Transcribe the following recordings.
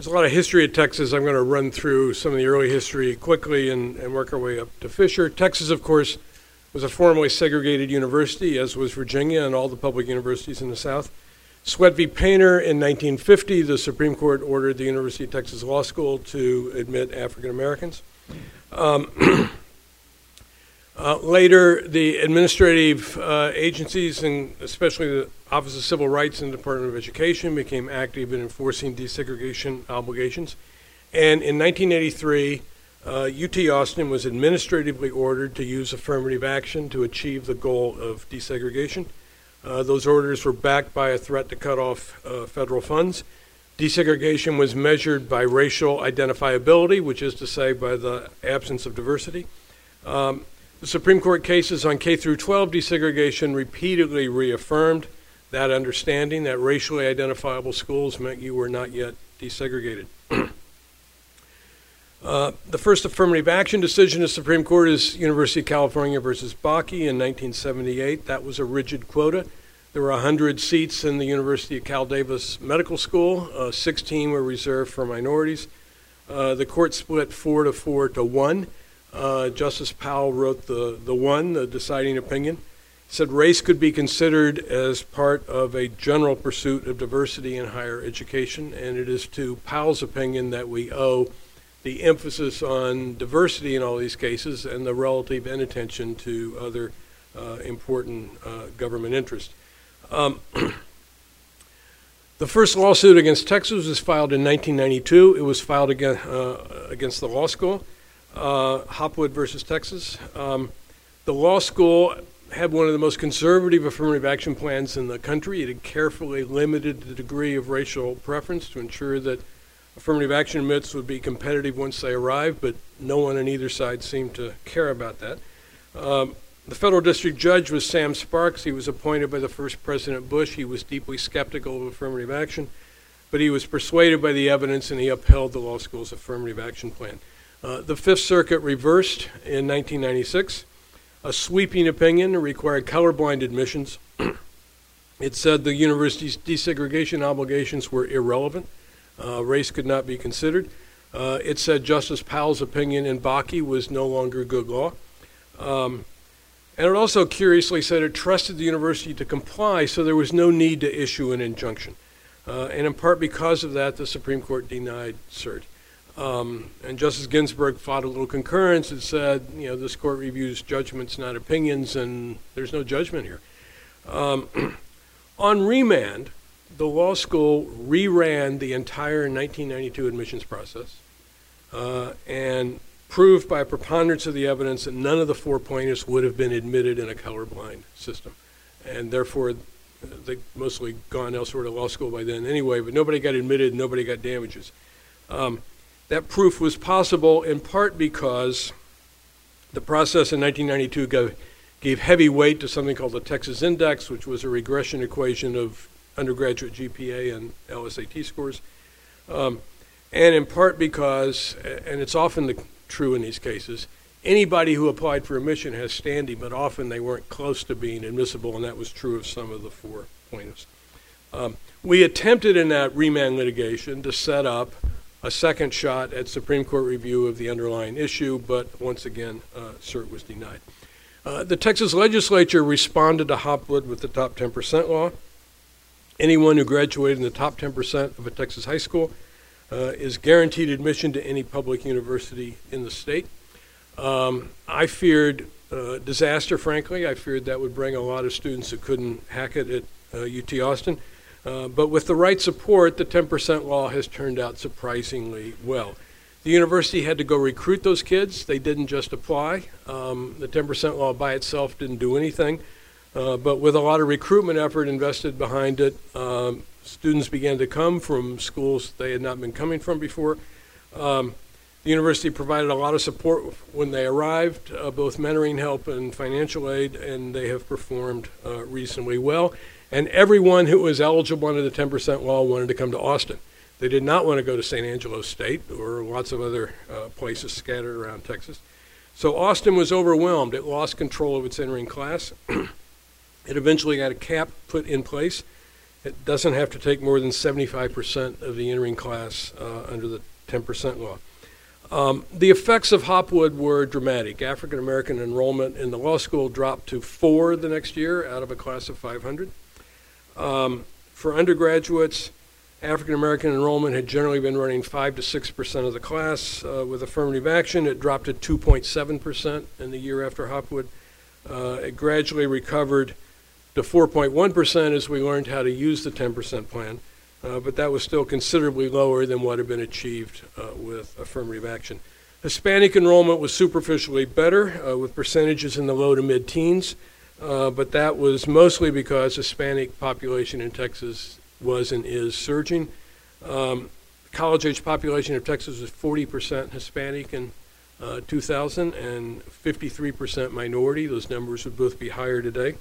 There's a lot of history at Texas. I'm going to run through some of the early history quickly and, and work our way up to Fisher. Texas, of course, was a formerly segregated university, as was Virginia and all the public universities in the South. Sweatt v. Painter in 1950, the Supreme Court ordered the University of Texas Law School to admit African Americans. Um, uh, later, the administrative uh, agencies, and especially the Office of Civil Rights and the Department of Education, became active in enforcing desegregation obligations. And in 1983, uh, UT Austin was administratively ordered to use affirmative action to achieve the goal of desegregation. Uh, those orders were backed by a threat to cut off uh, federal funds. Desegregation was measured by racial identifiability, which is to say, by the absence of diversity. Um, the Supreme Court cases on K through 12 desegregation repeatedly reaffirmed that understanding that racially identifiable schools meant you were not yet desegregated. uh, the first affirmative action decision of the Supreme Court is University of California versus Bakke in 1978. That was a rigid quota. There were 100 seats in the University of Cal Davis Medical School. Uh, 16 were reserved for minorities. Uh, the court split four to four to one. Uh, Justice Powell wrote the, the one, the deciding opinion said race could be considered as part of a general pursuit of diversity in higher education, and it is to Powell's opinion that we owe the emphasis on diversity in all these cases and the relative inattention to other uh, important uh, government interests. Um, the first lawsuit against Texas was filed in 1992. It was filed against, uh, against the law school, uh, Hopwood versus Texas. Um, the law school had one of the most conservative affirmative action plans in the country. It had carefully limited the degree of racial preference to ensure that affirmative action admits would be competitive once they arrived, but no one on either side seemed to care about that. Um, the federal district judge was Sam Sparks. He was appointed by the first President Bush. He was deeply skeptical of affirmative action, but he was persuaded by the evidence and he upheld the law school's affirmative action plan. Uh, the Fifth Circuit reversed in 1996 a sweeping opinion required colorblind admissions. it said the university's desegregation obligations were irrelevant. Uh, race could not be considered. Uh, it said Justice Powell's opinion in Bakke was no longer good law. Um, and it also curiously said it trusted the university to comply, so there was no need to issue an injunction. Uh, and in part because of that, the Supreme Court denied cert. Um, and Justice Ginsburg fought a little concurrence and said, you know, this court reviews judgments, not opinions, and there's no judgment here. Um, on remand, the law school reran the entire 1992 admissions process uh, and proved by preponderance of the evidence that none of the four plaintiffs would have been admitted in a colorblind system. And therefore, they'd mostly gone elsewhere to law school by then anyway, but nobody got admitted, nobody got damages. Um, that proof was possible in part because the process in 1992 gave, gave heavy weight to something called the Texas Index, which was a regression equation of undergraduate GPA and LSAT scores. Um, and in part because, and it's often the, true in these cases, anybody who applied for admission has standing, but often they weren't close to being admissible, and that was true of some of the four plaintiffs. Um, we attempted in that remand litigation to set up a second shot at Supreme Court review of the underlying issue, but once again, uh, cert was denied. Uh, the Texas legislature responded to Hopwood with the top 10% law. Anyone who graduated in the top 10% of a Texas high school uh, is guaranteed admission to any public university in the state. Um, I feared uh, disaster, frankly. I feared that would bring a lot of students who couldn't hack it at UT uh, Austin. Uh, but with the right support, the 10% law has turned out surprisingly well. The university had to go recruit those kids. They didn't just apply. Um, the 10% law by itself didn't do anything. Uh, but with a lot of recruitment effort invested behind it, um, students began to come from schools they had not been coming from before. Um, the university provided a lot of support when they arrived, uh, both mentoring help and financial aid, and they have performed uh, reasonably well. And everyone who was eligible under the 10% law wanted to come to Austin. They did not want to go to San Angelo State or lots of other uh, places scattered around Texas. So Austin was overwhelmed. It lost control of its entering class. it eventually got a cap put in place. It doesn't have to take more than 75% of the entering class uh, under the 10% law. Um, the effects of Hopwood were dramatic. African American enrollment in the law school dropped to four the next year out of a class of 500. Um, for undergraduates, African American enrollment had generally been running 5 to 6 percent of the class. Uh, with affirmative action, it dropped to 2.7 percent in the year after Hopwood. Uh, it gradually recovered to 4.1 percent as we learned how to use the 10 percent plan, uh, but that was still considerably lower than what had been achieved uh, with affirmative action. Hispanic enrollment was superficially better, uh, with percentages in the low to mid teens. Uh, but that was mostly because Hispanic population in Texas was and is surging. Um, college age population of Texas was 40% Hispanic in uh, 2000 and 53% minority. Those numbers would both be higher today.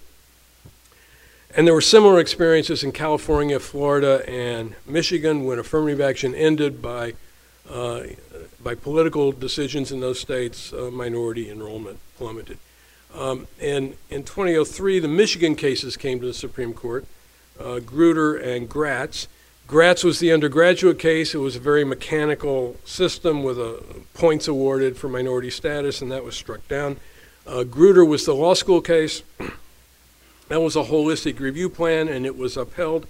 And there were similar experiences in California, Florida, and Michigan when affirmative action ended by, uh, by political decisions in those states, uh, minority enrollment plummeted. Um, and in 2003, the Michigan cases came to the Supreme Court uh, Grutter and Gratz. Gratz was the undergraduate case. It was a very mechanical system with a points awarded for minority status, and that was struck down. Uh, Grutter was the law school case. that was a holistic review plan, and it was upheld.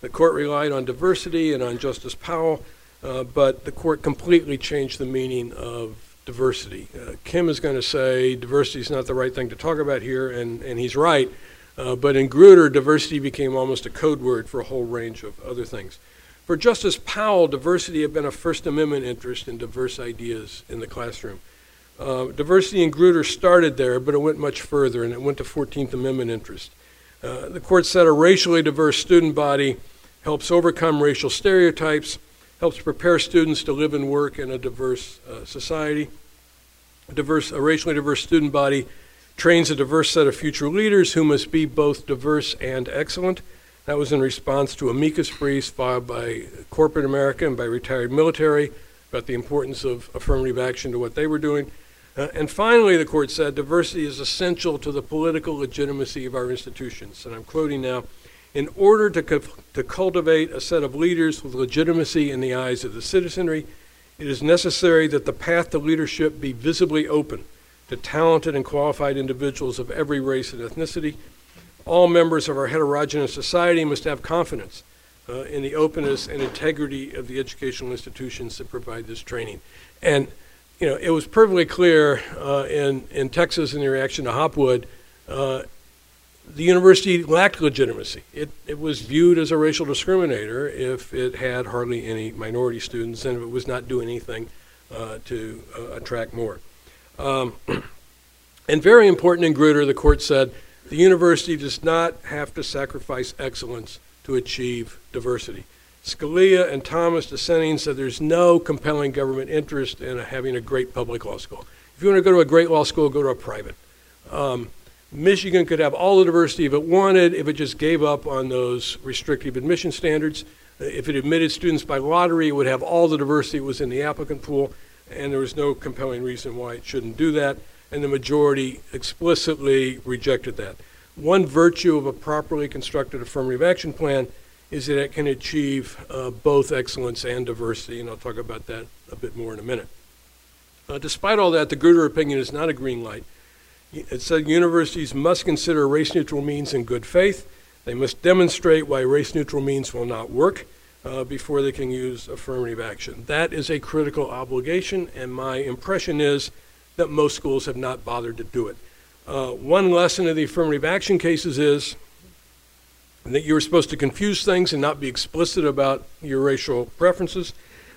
The court relied on diversity and on Justice Powell, uh, but the court completely changed the meaning of diversity. Uh, Kim is going to say diversity is not the right thing to talk about here, and, and he's right. Uh, but in Grutter, diversity became almost a code word for a whole range of other things. For Justice Powell, diversity had been a First Amendment interest in diverse ideas in the classroom. Uh, diversity in Grutter started there, but it went much further, and it went to 14th Amendment interest. Uh, the court said a racially diverse student body helps overcome racial stereotypes, helps prepare students to live and work in a diverse uh, society. A, diverse, a racially diverse student body trains a diverse set of future leaders who must be both diverse and excellent. That was in response to amicus briefs filed by corporate America and by retired military about the importance of affirmative action to what they were doing. Uh, and finally, the court said diversity is essential to the political legitimacy of our institutions. And I'm quoting now in order to, co- to cultivate a set of leaders with legitimacy in the eyes of the citizenry, it is necessary that the path to leadership be visibly open to talented and qualified individuals of every race and ethnicity. All members of our heterogeneous society must have confidence uh, in the openness and integrity of the educational institutions that provide this training. And, you know, it was perfectly clear uh, in, in Texas in the reaction to Hopwood uh, the university lacked legitimacy. It, it was viewed as a racial discriminator if it had hardly any minority students and if it was not doing anything uh, to uh, attract more. Um, and very important in Grutter, the court said the university does not have to sacrifice excellence to achieve diversity. Scalia and Thomas dissenting said there's no compelling government interest in having a great public law school. If you want to go to a great law school, go to a private. Um, Michigan could have all the diversity if it wanted, if it just gave up on those restrictive admission standards. If it admitted students by lottery, it would have all the diversity that was in the applicant pool, and there was no compelling reason why it shouldn't do that, and the majority explicitly rejected that. One virtue of a properly constructed affirmative action plan is that it can achieve uh, both excellence and diversity, and I'll talk about that a bit more in a minute. Uh, despite all that, the Grutter opinion is not a green light. It said universities must consider race neutral means in good faith. They must demonstrate why race neutral means will not work uh, before they can use affirmative action. That is a critical obligation, and my impression is that most schools have not bothered to do it. Uh, one lesson of the affirmative action cases is that you're supposed to confuse things and not be explicit about your racial preferences,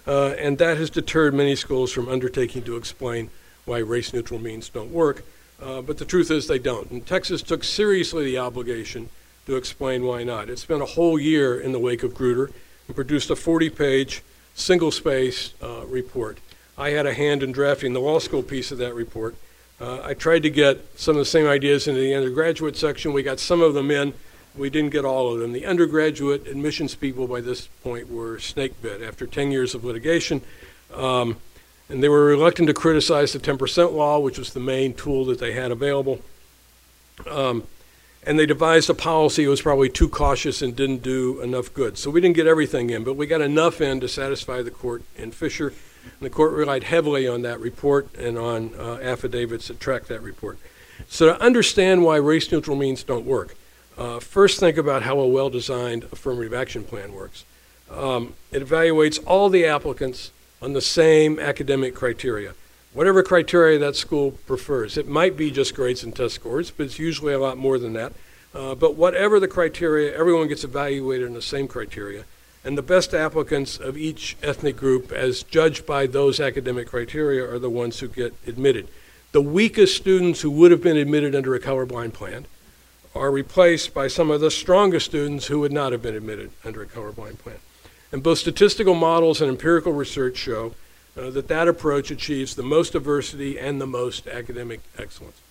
uh, and that has deterred many schools from undertaking to explain why race neutral means don't work. Uh, but the truth is they don't. And Texas took seriously the obligation to explain why not. It spent a whole year in the wake of Grutter and produced a 40 page, single space uh, report. I had a hand in drafting the law school piece of that report. Uh, I tried to get some of the same ideas into the undergraduate section. We got some of them in. We didn't get all of them. The undergraduate admissions people by this point were snake bit after 10 years of litigation. Um, and they were reluctant to criticize the 10% law, which was the main tool that they had available. Um, and they devised a policy that was probably too cautious and didn't do enough good. So we didn't get everything in, but we got enough in to satisfy the court in Fisher. And the court relied heavily on that report and on uh, affidavits that track that report. So to understand why race neutral means don't work, uh, first think about how a well designed affirmative action plan works. Um, it evaluates all the applicants on the same academic criteria whatever criteria that school prefers. It might be just grades and test scores, but it's usually a lot more than that. Uh, but whatever the criteria, everyone gets evaluated in the same criteria. And the best applicants of each ethnic group, as judged by those academic criteria, are the ones who get admitted. The weakest students who would have been admitted under a colorblind plan are replaced by some of the strongest students who would not have been admitted under a colorblind plan. And both statistical models and empirical research show uh, that that approach achieves the most diversity and the most academic excellence.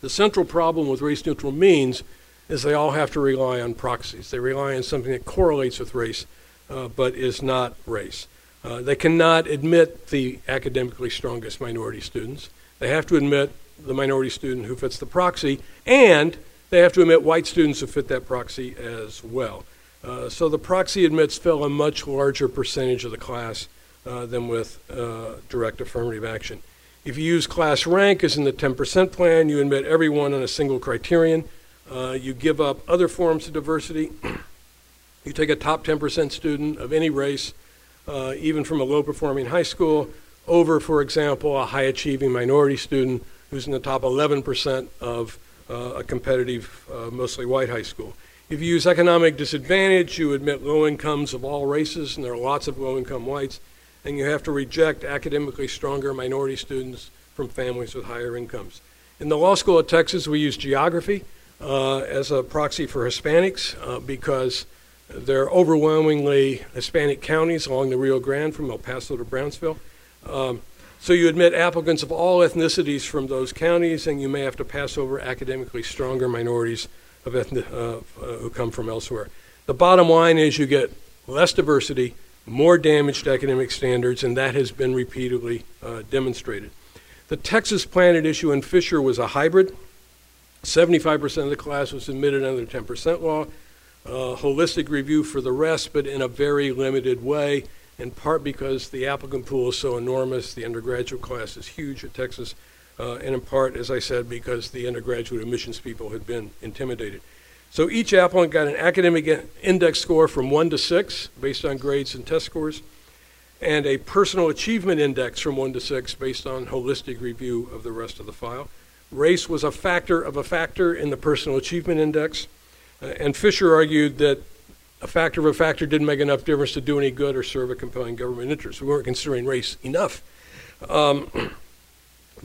The central problem with race neutral means is they all have to rely on proxies. They rely on something that correlates with race uh, but is not race. Uh, they cannot admit the academically strongest minority students. They have to admit the minority student who fits the proxy, and they have to admit white students who fit that proxy as well. Uh, so the proxy admits fill a much larger percentage of the class uh, than with uh, direct affirmative action. If you use class rank, as in the 10% plan, you admit everyone on a single criterion. Uh, you give up other forms of diversity. you take a top 10% student of any race, uh, even from a low performing high school, over, for example, a high achieving minority student who's in the top 11% of a competitive, mostly white high school. If you use economic disadvantage, you admit low incomes of all races, and there are lots of low income whites and you have to reject academically stronger minority students from families with higher incomes. In the Law School of Texas, we use geography uh, as a proxy for Hispanics uh, because there are overwhelmingly Hispanic counties along the Rio Grande from El Paso to Brownsville. Um, so you admit applicants of all ethnicities from those counties, and you may have to pass over academically stronger minorities of ethnic, uh, who come from elsewhere. The bottom line is you get less diversity more damage to academic standards, and that has been repeatedly uh, demonstrated. The Texas plan at issue in Fisher was a hybrid. 75% of the class was admitted under the 10% law, uh, holistic review for the rest, but in a very limited way, in part because the applicant pool is so enormous, the undergraduate class is huge at Texas, uh, and in part, as I said, because the undergraduate admissions people had been intimidated. So each applicant got an academic index score from 1 to 6 based on grades and test scores, and a personal achievement index from 1 to 6 based on holistic review of the rest of the file. Race was a factor of a factor in the personal achievement index, uh, and Fisher argued that a factor of a factor didn't make enough difference to do any good or serve a compelling government interest. We weren't considering race enough. Um,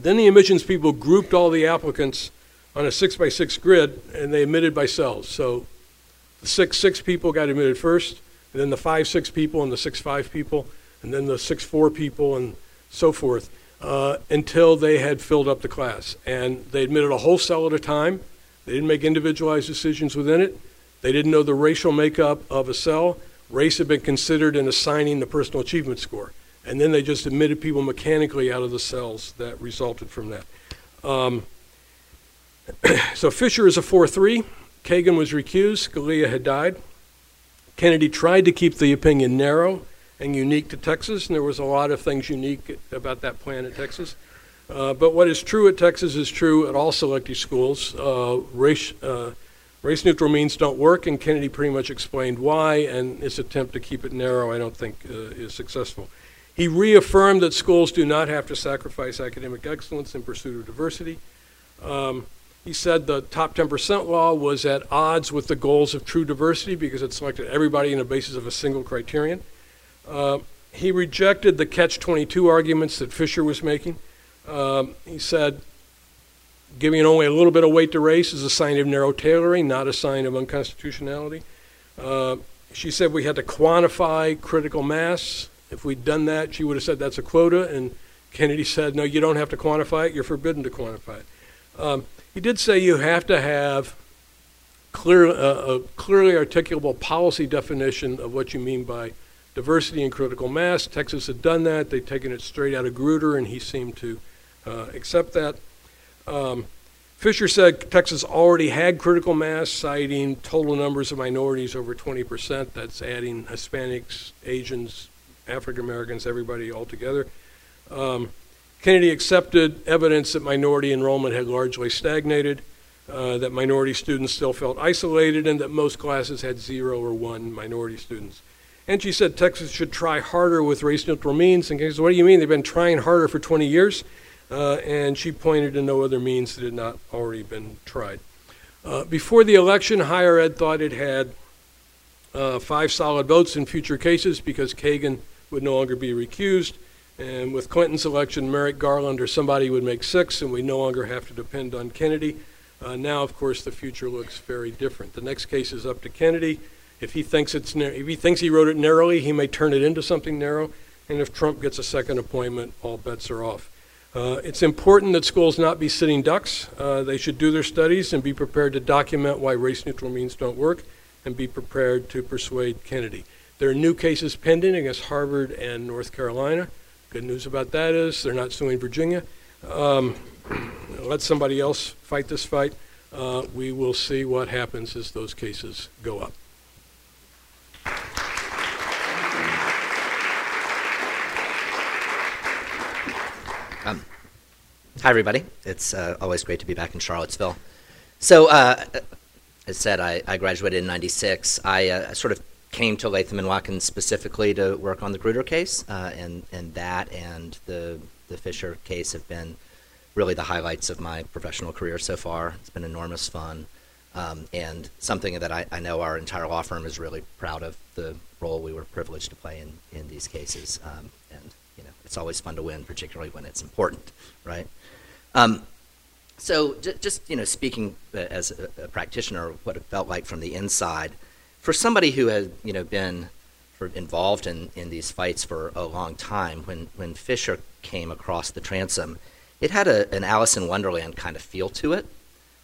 then the admissions people grouped all the applicants on a six by six grid, and they admitted by cells. So the six six people got admitted first, and then the five six people, and the six five people, and then the six four people, and so forth, uh, until they had filled up the class. And they admitted a whole cell at a time. They didn't make individualized decisions within it. They didn't know the racial makeup of a cell. Race had been considered in assigning the personal achievement score. And then they just admitted people mechanically out of the cells that resulted from that. Um, so Fisher is a 4 3. Kagan was recused. Scalia had died. Kennedy tried to keep the opinion narrow and unique to Texas, and there was a lot of things unique about that plan at Texas. Uh, but what is true at Texas is true at all selective schools. Uh, race, uh, race neutral means don't work, and Kennedy pretty much explained why, and his attempt to keep it narrow, I don't think, uh, is successful. He reaffirmed that schools do not have to sacrifice academic excellence in pursuit of diversity. Um, he said the top 10% law was at odds with the goals of true diversity because it selected everybody on the basis of a single criterion. Uh, he rejected the catch 22 arguments that Fisher was making. Um, he said giving only a little bit of weight to race is a sign of narrow tailoring, not a sign of unconstitutionality. Uh, she said we had to quantify critical mass. If we'd done that, she would have said that's a quota. And Kennedy said, no, you don't have to quantify it. You're forbidden to quantify it. Um, he did say you have to have clear, uh, a clearly articulable policy definition of what you mean by diversity and critical mass. Texas had done that. They'd taken it straight out of Grutter, and he seemed to uh, accept that. Um, Fisher said Texas already had critical mass, citing total numbers of minorities over 20%. That's adding Hispanics, Asians, African Americans, everybody all together. Um, Kennedy accepted evidence that minority enrollment had largely stagnated, uh, that minority students still felt isolated, and that most classes had zero or one minority students. And she said Texas should try harder with race neutral means. And said, what do you mean? They've been trying harder for 20 years. Uh, and she pointed to no other means that had not already been tried. Uh, before the election, higher ed thought it had uh, five solid votes in future cases because Kagan would no longer be recused. And with Clinton's election, Merrick Garland or somebody would make six, and we no longer have to depend on Kennedy. Uh, now, of course, the future looks very different. The next case is up to Kennedy. If he thinks it's if he thinks he wrote it narrowly, he may turn it into something narrow. And if Trump gets a second appointment, all bets are off. Uh, it's important that schools not be sitting ducks. Uh, they should do their studies and be prepared to document why race neutral means don't work and be prepared to persuade Kennedy. There are new cases pending against Harvard and North Carolina. Good news about that is they're not suing Virginia. Um, let somebody else fight this fight. Uh, we will see what happens as those cases go up. Um, hi, everybody. It's uh, always great to be back in Charlottesville. So, uh, as said, I, I, graduated in 96. I uh, sort of came to Latham and Watkins specifically to work on the Grutter case, uh, and, and that and the, the Fisher case have been really the highlights of my professional career so far. It's been enormous fun. Um, and something that I, I, know our entire law firm is really proud of the role we were privileged to play in, in these cases. Um, and you know, it's always fun to win, particularly when it's important, right? Um, so just you know, speaking uh, as a, a, practitioner, what it felt like from the inside, for somebody who had you know been involved in, in these fights for a long time, when when Fisher came across the transom, it had a, an Alice in Wonderland kind of feel to it.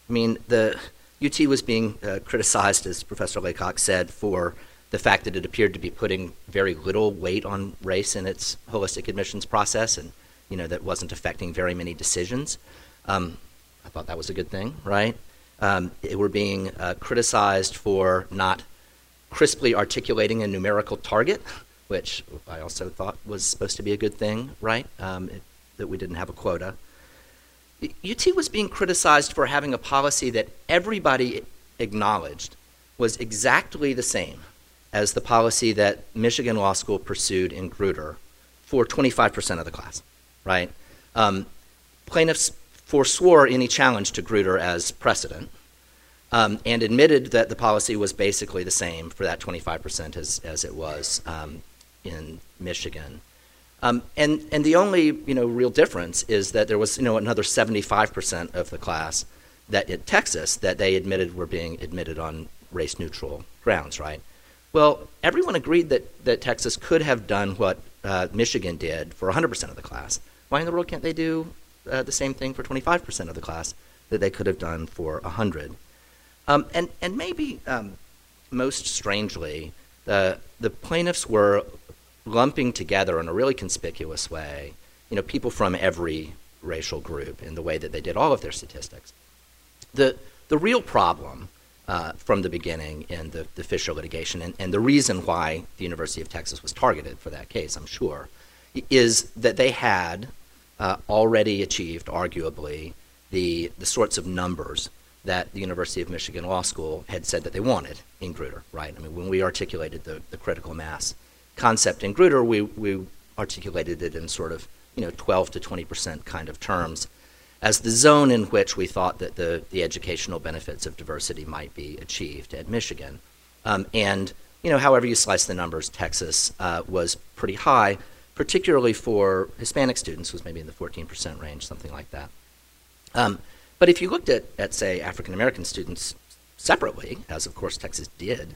I mean, the UT was being uh, criticized, as Professor Laycock said, for the fact that it appeared to be putting very little weight on race in its holistic admissions process and you know that wasn't affecting very many decisions um, i thought that was a good thing right um, it were being uh, criticized for not crisply articulating a numerical target which i also thought was supposed to be a good thing right? Um, it, that we didn't have a quota. Ut was being criticized for having a policy that everybody acknowledged was exactly the same as the policy that Michigan Law School pursued in Grutter for 25% of the class, right? Um, plaintiffs forswore any challenge to Grutter as precedent um, and admitted that the policy was basically the same for that 25% as, as it was um, in Michigan. Um, and, and the only you know, real difference is that there was you know, another 75% of the class that in Texas that they admitted were being admitted on race neutral grounds, right? Well, everyone agreed that, that Texas could have done what uh, Michigan did for 100% of the class. Why in the world can't they do uh, the same thing for 25% of the class that they could have done for 100? Um, and, and maybe um, most strangely, the, the plaintiffs were lumping together in a really conspicuous way, you know, people from every racial group in the way that they did all of their statistics. The, the real problem uh, from the beginning in the, the Fisher litigation, and, and the reason why the University of Texas was targeted for that case, I'm sure, is that they had uh, already achieved, arguably, the, the sorts of numbers that the University of Michigan Law School had said that they wanted in Grutter, right? I mean, when we articulated the, the critical mass concept in Grutter, we, we articulated it in sort of, you know, 12 to 20 percent kind of terms as the zone in which we thought that the, the educational benefits of diversity might be achieved at Michigan. Um, and, you know, however you slice the numbers, Texas uh, was pretty high, particularly for Hispanic students, was maybe in the 14% range, something like that. Um, but if you looked at, at say, African American students separately, as of course Texas did,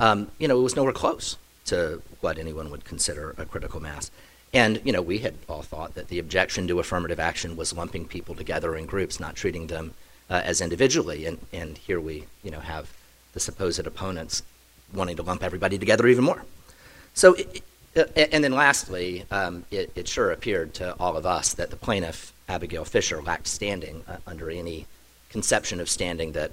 um, you know, it was nowhere close to what anyone would consider a critical mass. And you know, we had all thought that the objection to affirmative action was lumping people together in groups, not treating them uh, as individually. And, and here we, you know, have the supposed opponents wanting to lump everybody together even more. So, it, uh, and then lastly, um, it, it, sure appeared to all of us that the plaintiff, Abigail Fisher, lacked standing uh, under any conception of standing that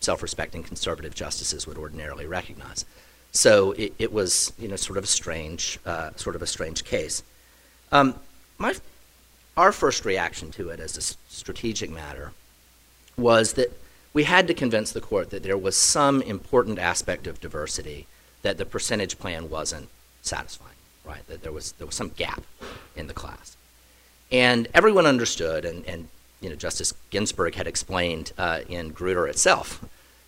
self-respecting conservative justices would ordinarily recognize. So it, it was, you know, sort of a strange, uh, sort of a strange case. Um, my, our first reaction to it as a strategic matter was that we had to convince the court that there was some important aspect of diversity that the percentage plan wasn't satisfying, right? That there was, there was some gap in the class. And everyone understood, and, and you know, Justice Ginsburg had explained uh, in Grutter itself,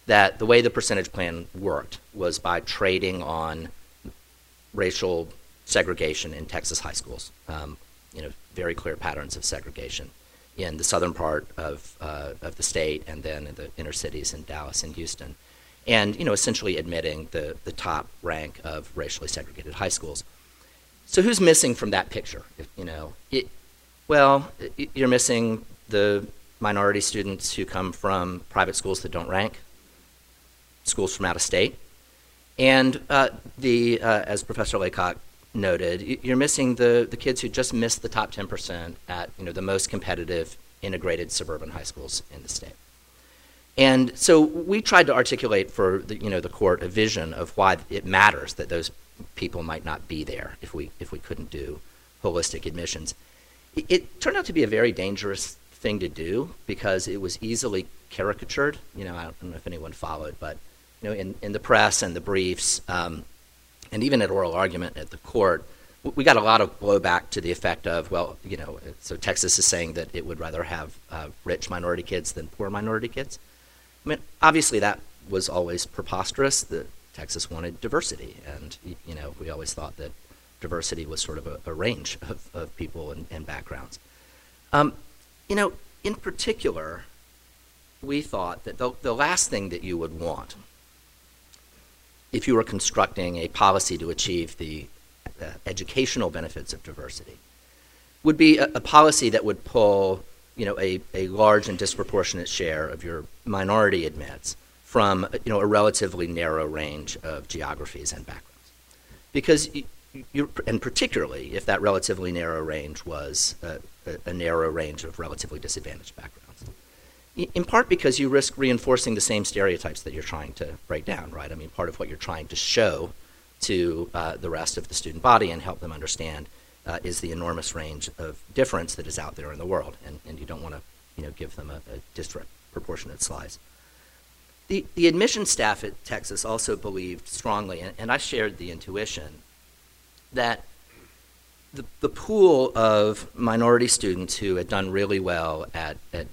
that the way the percentage plan worked was by trading on racial segregation in Texas high schools. Um, you know, very clear patterns of segregation in the southern part of, uh, of the state and then in the inner cities in Dallas and Houston. And, you know, essentially admitting the, the top rank of racially segregated high schools. So who's missing from that picture? If, you know, it, well, you're missing the minority students who come from private schools that don't rank, schools from out of state, and uh, the, uh, as Professor Laycock noted, you're missing the, the kids who just missed the top 10% at you know, the most competitive integrated suburban high schools in the state. And so we tried to articulate for the, you know, the court a vision of why it matters that those people might not be there if we, if we couldn't do holistic admissions. It, turned out to be a very dangerous thing to do because it was easily caricatured. You know, I don't know if anyone followed, but you know, in, in the press and the briefs, um, and even at oral argument at the court, we got a lot of blowback to the effect of, well, you know, so Texas is saying that it would rather have uh, rich minority kids than poor minority kids. I mean, obviously that was always preposterous. That Texas wanted diversity, and you know, we always thought that diversity was sort of a, a range of, of people and, and backgrounds. Um, you know, in particular, we thought that the, the last thing that you would want if you were constructing a policy to achieve the uh, educational benefits of diversity would be a, a, policy that would pull you know a, a large and disproportionate share of your minority admits from you know a relatively narrow range of geographies and backgrounds because and particularly if that relatively narrow range was a, a narrow range of relatively disadvantaged backgrounds in part because you risk reinforcing the same stereotypes that you're trying to break down, right? I mean, part of what you're trying to show to uh, the rest of the student body and help them understand uh, is the enormous range of difference that is out there in the world, and, and you don't want to, you know, give them a, a disproportionate slice. The, the admission staff at Texas also believed strongly, and, and I shared the intuition, that the, the pool of minority students who had done really well at, at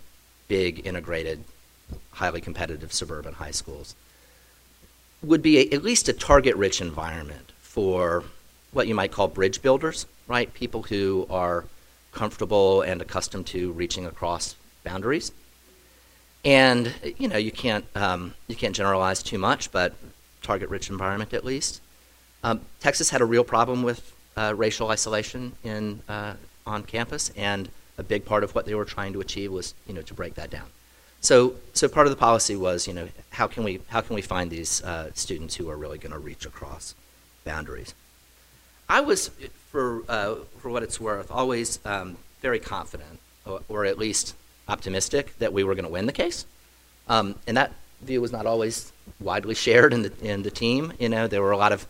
big, integrated, highly competitive suburban high schools would be a, at least a target rich environment for what you might call bridge builders, right? People who are comfortable and accustomed to reaching across boundaries. And you know you can't um, you can't generalize too much, but target rich environment at least. Um, Texas had a real problem with uh, racial isolation in uh, on campus, and a big part of what they were trying to achieve was, you know, to break that down. So, so part of the policy was, you know, how can we how can we find these uh, students who are really going to reach across boundaries? I was, for uh, for what it's worth, always um, very confident, or, or, at least optimistic, that we were going to win the case, um, and that view was not always widely shared in the in the team. You know, there were a lot of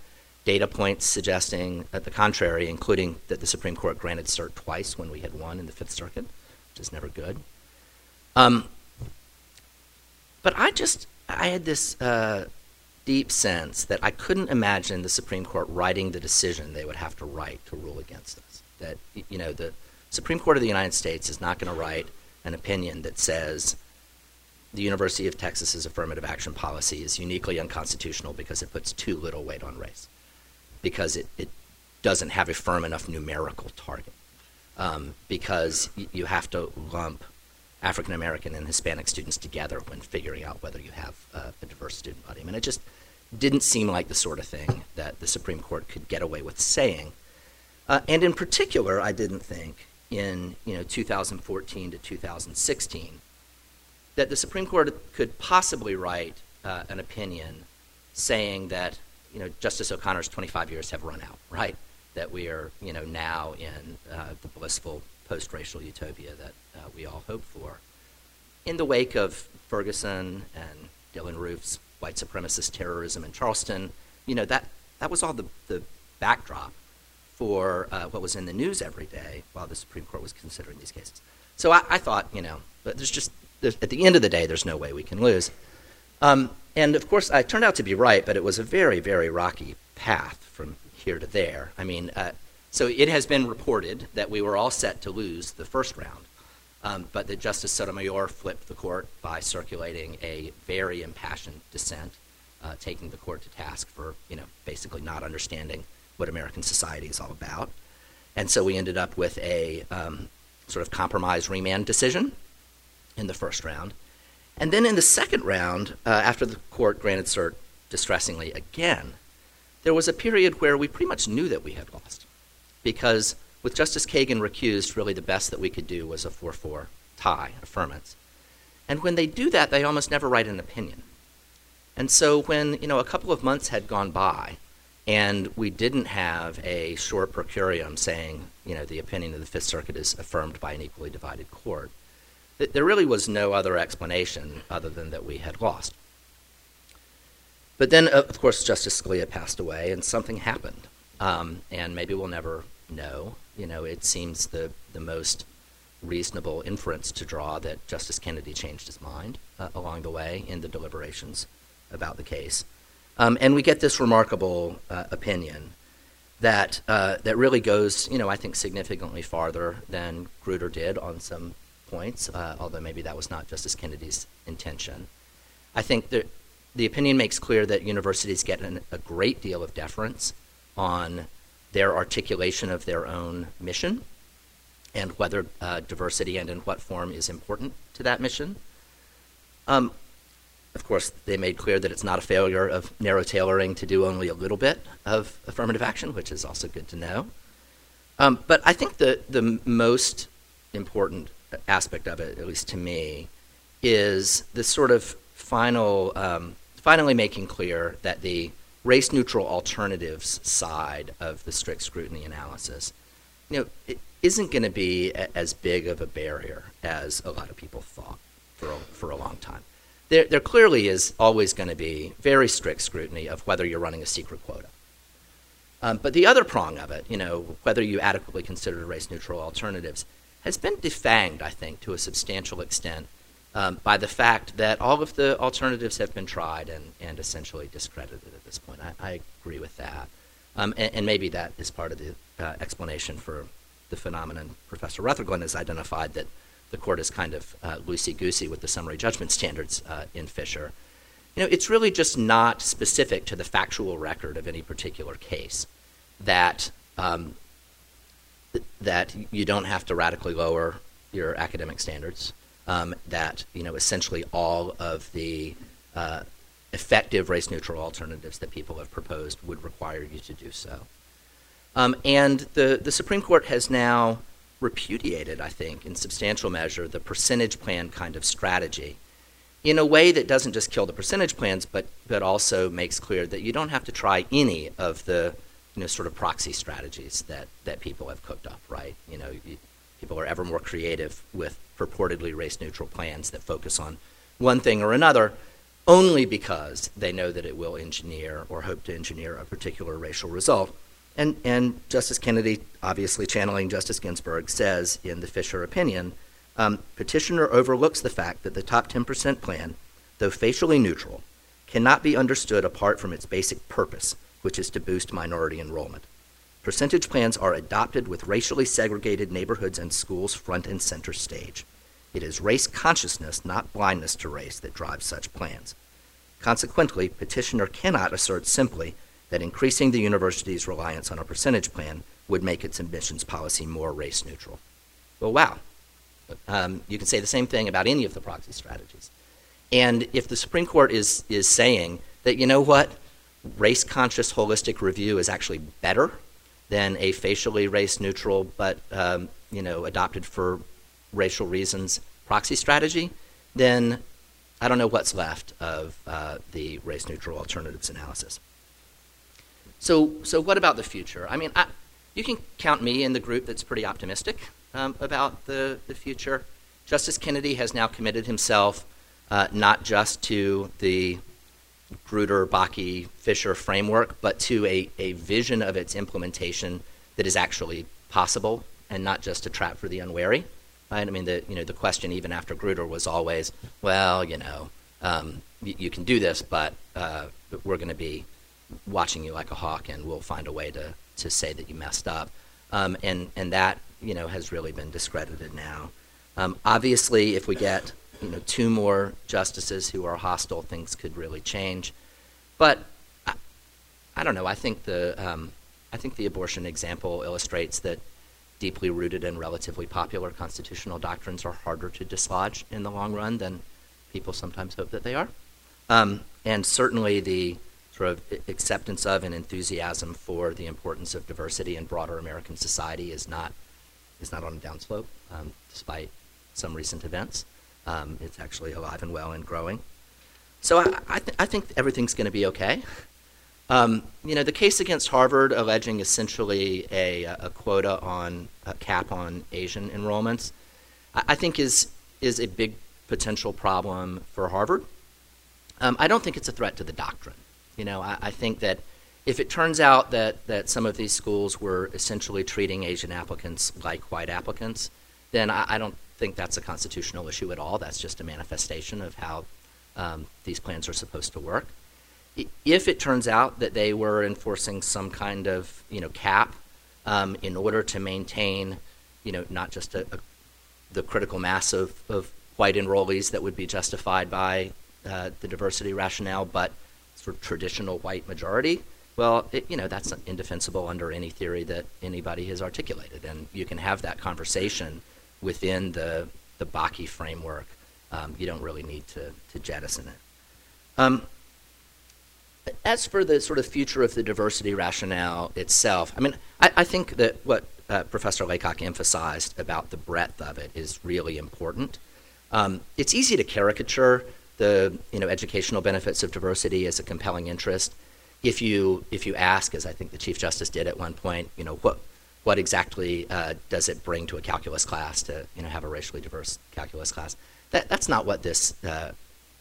data points suggesting that the contrary, including that the Supreme Court granted cert twice when we had won in the Fifth Circuit, which is never good. Um, but I just, I had this uh, deep sense that I couldn't imagine the Supreme Court writing the decision they would have to write to rule against us. That, you know, the Supreme Court of the United States is not going to write an opinion that says the University of Texas's affirmative action policy is uniquely unconstitutional because it puts too little weight on race because it, it doesn't have a firm enough numerical target. Um, because you have to lump African American and Hispanic students together when figuring out whether you have uh, a diverse student body. I mean, it just didn't seem like the sort of thing that the Supreme Court could get away with saying. Uh, and in particular, I didn't think in you know 2014 to 2016 that the Supreme Court could possibly write uh, an opinion saying that you know, Justice O'Connor's 25 years have run out, right? That we are, you know, now in uh, the blissful post-racial utopia that uh, we all hope for. in the wake of Ferguson and Dylann Roof's white supremacist terrorism in Charleston, you know, that, that was all the, the backdrop for uh, what was in the news every day while the Supreme Court was considering these cases. So I, I thought, you know, but there's just, there's, at the end of the day, there's no way we can lose. Um, and of course, I turned out to be right, but it was a very, very rocky path from here to there. I mean, uh, so it has been reported that we were all set to lose the first round, um, but that Justice Sotomayor flipped the court by circulating a very impassioned dissent, uh, taking the court to task for, you know, basically not understanding what American society is all about. And so we ended up with a um, sort of compromise remand decision in the first round. And then in the second round, uh, after the court granted cert distressingly again, there was a period where we pretty much knew that we had lost. Because with Justice Kagan recused, really the best that we could do was a 4 4 tie, affirmance. And when they do that, they almost never write an opinion. And so when, you know, a couple of months had gone by and we didn't have a short per curiam saying, you know, the opinion of the Fifth Circuit is affirmed by an equally divided court, there really was no other explanation other than that we had lost. But then, of course, Justice Scalia passed away, and something happened. Um, and maybe we'll never know. You know, it seems the, the most reasonable inference to draw that Justice Kennedy changed his mind uh, along the way in the deliberations about the case. Um, and we get this remarkable uh, opinion that, uh, that really goes, you know, I think significantly farther than Grutter did on some points, uh, although maybe that was not Justice Kennedy's intention. I think that the opinion makes clear that universities get an, a great deal of deference on their articulation of their own mission and whether uh, diversity and in what form is important to that mission. Um, of course, they made clear that it's not a failure of narrow tailoring to do only a little bit of affirmative action, which is also good to know. Um, but I think the, the most important aspect of it, at least to me, is this sort of final, um, finally making clear that the race neutral alternatives side of the strict scrutiny analysis, you know, it isn't going to be a, as big of a barrier as a lot of people thought for a, for a long time. There, there clearly is always going to be very strict scrutiny of whether you're running a secret quota. Um, but the other prong of it, you know, whether you adequately consider race neutral alternatives, has been defanged, I think, to a substantial extent um, by the fact that all of the alternatives have been tried and, and essentially discredited at this point. I, I agree with that. Um, and, and, maybe that is part of the uh, explanation for the phenomenon Professor Rutherglen has identified that the court is kind of uh, loosey goosey with the summary judgment standards uh, in Fisher. You know, it's really just not specific to the factual record of any particular case that um, that you don't have to radically lower your academic standards. Um, that you know essentially all of the uh, effective race neutral alternatives that people have proposed would require you to do so. Um, and the, the Supreme Court has now repudiated, I think, in substantial measure, the percentage plan kind of strategy in a way that doesn't just kill the percentage plans, but, but also makes clear that you don't have to try any of the you know, sort of proxy strategies that, that people have cooked up, right? You know, you, people are ever more creative with purportedly race neutral plans that focus on one thing or another only because they know that it will engineer or hope to engineer a particular racial result. And, and Justice Kennedy, obviously channeling Justice Ginsburg, says in the Fisher opinion um, petitioner overlooks the fact that the top 10% plan, though facially neutral, cannot be understood apart from its basic purpose which is to boost minority enrollment. Percentage plans are adopted with racially segregated neighborhoods and schools front and center stage. It is race consciousness, not blindness to race, that drives such plans. Consequently, petitioner cannot assert simply that increasing the university's reliance on a percentage plan would make its admissions policy more race neutral. Well, wow. Um, you can say the same thing about any of the proxy strategies. And if the Supreme Court is, is saying that, you know what, race conscious holistic review is actually better than a facially race neutral but um, you know adopted for racial reasons proxy strategy, then I don't know what's left of uh, the race neutral alternatives analysis. So, so what about the future? I mean, I, you can count me in the group that's pretty optimistic um, about the, the future. Justice Kennedy has now committed himself uh, not just to the Grutter, Bakke, Fisher framework, but to a, a vision of its implementation that is actually possible and not just a trap for the unwary. Right? I mean, the, you know, the question even after Grutter was always, well, you know, um, y- you can do this, but uh, we're going to be watching you like a hawk, and we'll find a way to, to say that you messed up. Um, and, and that, you know, has really been discredited now. Um, obviously, if we get you know two more justices who are hostile, things could really change. But I, I don't know. I think the um, I think the abortion example illustrates that deeply rooted and relatively popular constitutional doctrines are harder to dislodge in the long run than people sometimes hope that they are. Um, and certainly the sort of acceptance of and enthusiasm for the importance of diversity in broader American society is not is not on a downslope, um, despite some recent events. Um, it's actually alive and well and growing. So I, I, th- I think everything's going to be okay. Um, you know, the case against Harvard alleging essentially a, a quota on a cap on Asian enrollments, I, I think is is a big potential problem for Harvard. Um, I don't think it's a threat to the doctrine. You know, I, I, think that if it turns out that, that some of these schools were essentially treating Asian applicants like white applicants, then I, I don't think that's a constitutional issue at all. That's just a manifestation of how um, these plans are supposed to work if it turns out that they were enforcing some kind of you know cap um, in order to maintain you know not just a, a, the critical mass of, of white enrollees that would be justified by uh, the diversity rationale, but sort of traditional white majority. Well, it, you know that's indefensible under any theory that anybody has articulated, and you can have that conversation within the the Bakke framework. Um, you don't really need to to jettison it. Um, as for the sort of future of the diversity rationale itself, I mean, I, I think that what uh, Professor Laycock emphasized about the breadth of it is really important. Um, it's easy to caricature the you know educational benefits of diversity as a compelling interest. If you if you ask, as I think the Chief Justice did at one point, you know what what exactly uh, does it bring to a calculus class to you know have a racially diverse calculus class? That that's not what this uh,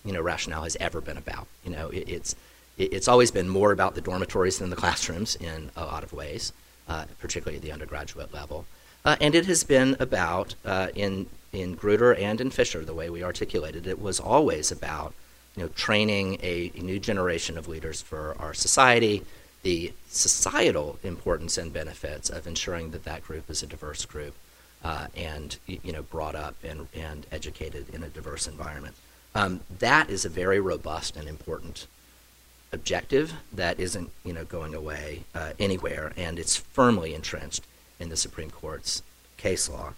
you know rationale has ever been about. You know it, it's it's always been more about the dormitories than the classrooms in a lot of ways, uh, particularly at the undergraduate level. Uh, and it has been about, uh, in, in Grutter and in Fisher, the way we articulated it, was always about you know, training a, a new generation of leaders for our society, the societal importance and benefits of ensuring that that group is a diverse group uh, and you know brought up and, and educated in a diverse environment. Um, that is a very robust and important objective that isn't you know going away uh, anywhere, and it's firmly entrenched in the Supreme Court's case law.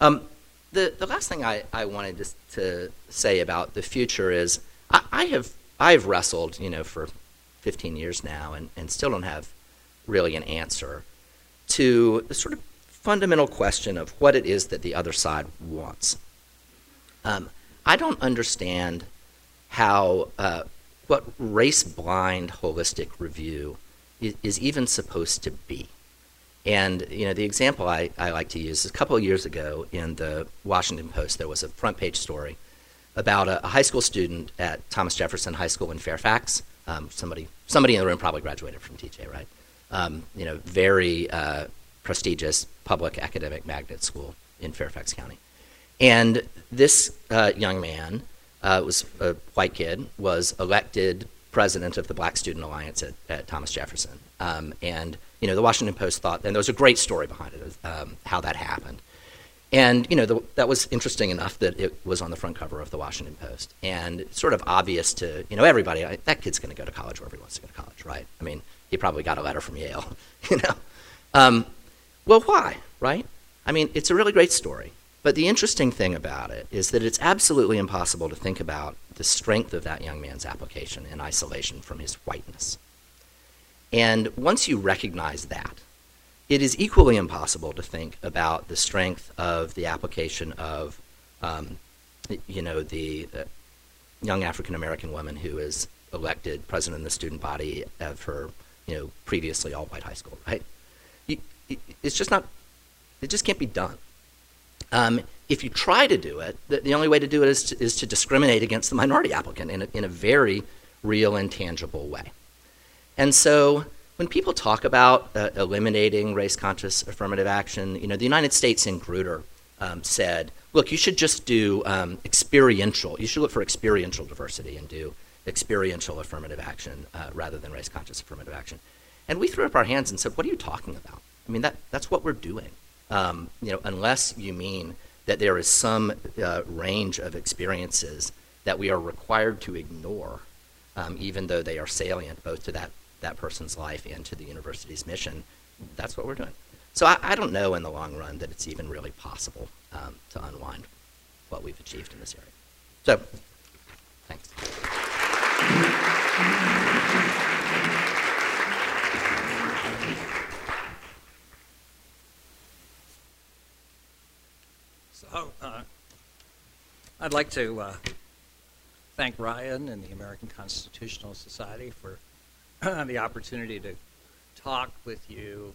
Um, the the last thing I, I wanted to, to say about the future is I, I have I've wrestled you know for 15 years now and, and still don't have really an answer to the sort of fundamental question of what it is that the other side wants. Um, I don't understand how uh, what race blind holistic review is, is, even supposed to be. And you know, the example I, I like to use is a couple of years ago in the Washington Post, there was a front page story about a, a high school student at Thomas Jefferson High School in Fairfax. Um, somebody, somebody in the room probably graduated from TJ, right? Um, you know, very uh, prestigious public academic magnet school in Fairfax County. And this uh, young man uh, was a white kid, was elected president of the Black Student Alliance at, at Thomas Jefferson. Um, and, you know, the Washington Post thought, and there was a great story behind it, um, how that happened. And, you know, the, that was interesting enough that it was on the front cover of the Washington Post. And sort of obvious to, you know, everybody, I, that kid's going to go to college wherever he wants to go to college, right? I mean, he probably got a letter from Yale, you know. Um, well, why, right? I mean, it's a really great story. But the interesting thing about it is that it's absolutely impossible to think about the strength of that young man's application in isolation from his whiteness. And once you recognize that, it is equally impossible to think about the strength of the application of, um, you know, the uh, young African American woman who is elected president of the student body of her, you know, previously all white high school, right? it's just not, it just can't be done. Um, if you try to do it, the, the only way to do it is to, is to discriminate against the minority applicant in a, in a very real and tangible way. And so when people talk about uh, eliminating race conscious affirmative action, you know, the United States in Grutter um, said, look, you should just do um, experiential, you should look for experiential diversity and do experiential affirmative action uh, rather than race conscious affirmative action. And we threw up our hands and said, what are you talking about? I mean, that, that's what we're doing. Um, you know, unless you mean that there is some uh, range of experiences that we are required to ignore, um, even though they are salient both to that, that person's life and to the university's mission, that's what we're doing. So I, I don't know in the long run that it's even really possible um, to unwind what we've achieved in this area. So, thanks. So, uh, I'd like to uh, thank Ryan and the American Constitutional Society for the opportunity to talk with you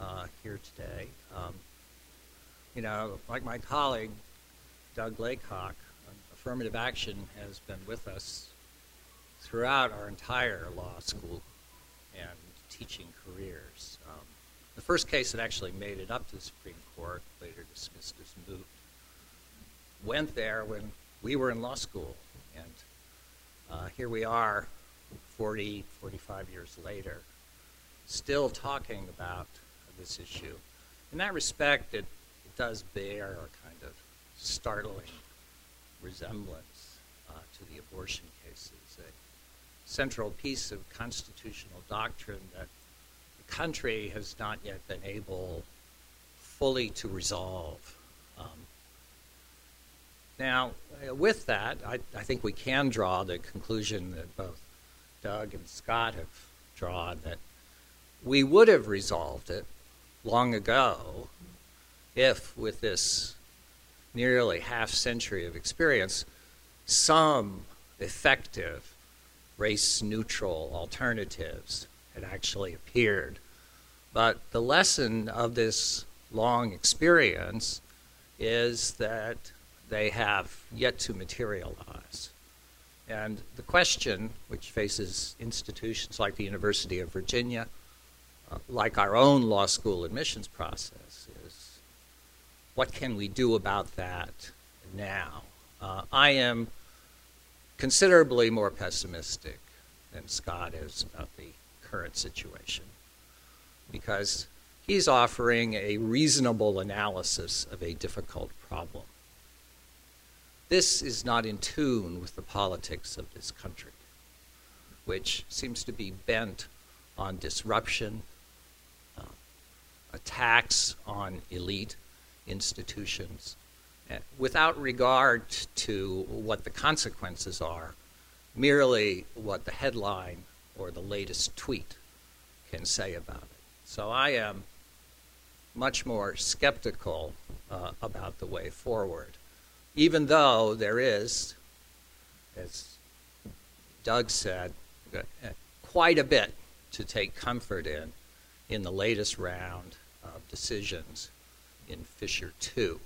uh, here today. Um, you know, like my colleague, Doug Laycock, affirmative action has been with us throughout our entire law school and teaching careers. Um, the first case that actually made it up to the Supreme Court, later dismissed as moot, went there when we were in law school. And uh, here we are, 40, 45 years later, still talking about this issue. In that respect, it, it does bear a kind of startling resemblance uh, to the abortion cases, a central piece of constitutional doctrine that the country has not yet been able fully to resolve. Um, now, with that, I, I, think we can draw the conclusion that both Doug and Scott have drawn that we would have resolved it long ago if, with this nearly half century of experience, some effective race neutral alternatives had actually appeared. But the lesson of this long experience is that they have yet to materialize. And the question, which faces institutions like the University of Virginia, uh, like our own law school admissions process, is what can we do about that now? Uh, I am considerably more pessimistic than Scott is about the current situation because he's offering a reasonable analysis of a difficult problem. This is not in tune with the politics of this country, which seems to be bent on disruption, uh, attacks on elite institutions, uh, without regard to what the consequences are, merely what the headline or the latest tweet can say about it. So I am much more skeptical uh, about the way forward even though there is, as Doug said, uh, quite a bit to take comfort in in the latest round of decisions in Fisher 2.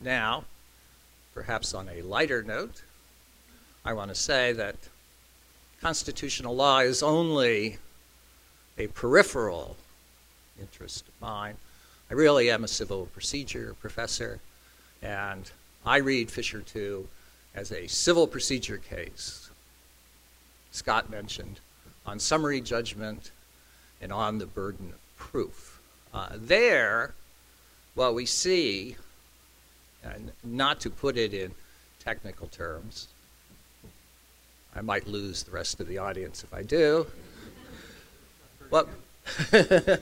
Now, perhaps on a lighter note, I want to say that constitutional law is only a peripheral interest of mine. I really am a civil procedure professor, and I read Fisher 2 as a civil procedure case, Scott mentioned, on summary judgment and on the burden of proof. Uh, there, what we see, and not to put it in technical terms, I might lose the rest of the audience if I do. what,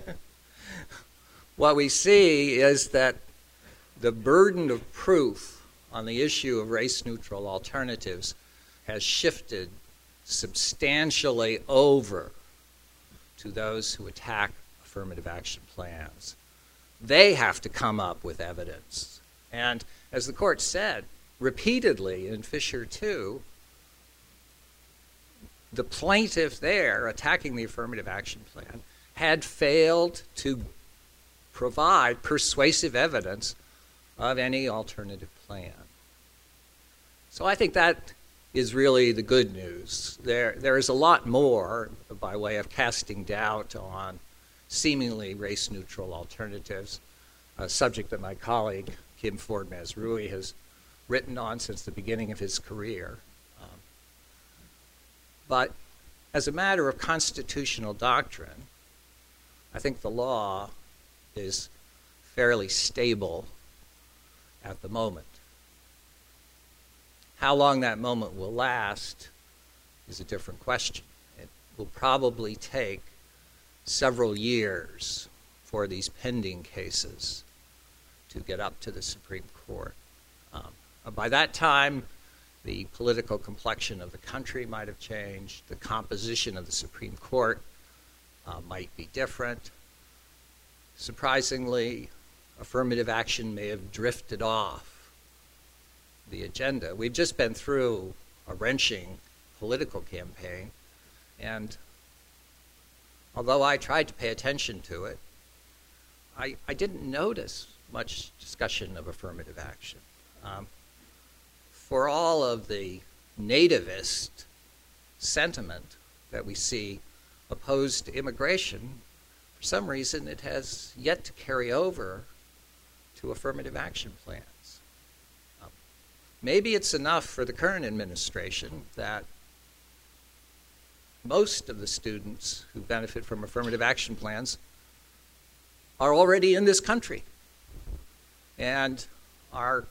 what we see is that the burden of proof on the issue of race neutral alternatives has shifted substantially over to those who attack affirmative action plans. They have to come up with evidence. And as the court said repeatedly in Fisher 2, the plaintiff there attacking the affirmative action plan had failed to provide persuasive evidence of any alternative plan. So I think that is really the good news. There, there is a lot more by way of casting doubt on seemingly race neutral alternatives, a subject that my colleague Kim Forde-Mazrui has written on since the beginning of his career. Um, but as a matter of constitutional doctrine, I think the law is fairly stable at the moment. How long that moment will last is a different question. It will probably take several years for these pending cases to get up to the Supreme Court. Um, by that time, the political complexion of the country might have changed, the composition of the Supreme Court uh, might be different. Surprisingly, affirmative action may have drifted off the agenda. We've just been through a wrenching political campaign, and although I tried to pay attention to it, I, I didn't notice much discussion of affirmative action. Um, for all of the nativist sentiment that we see opposed to immigration, for some reason it has yet to carry over to affirmative action plans. Maybe it's enough for the current administration that most of the students who benefit from affirmative action plans are already in this country and are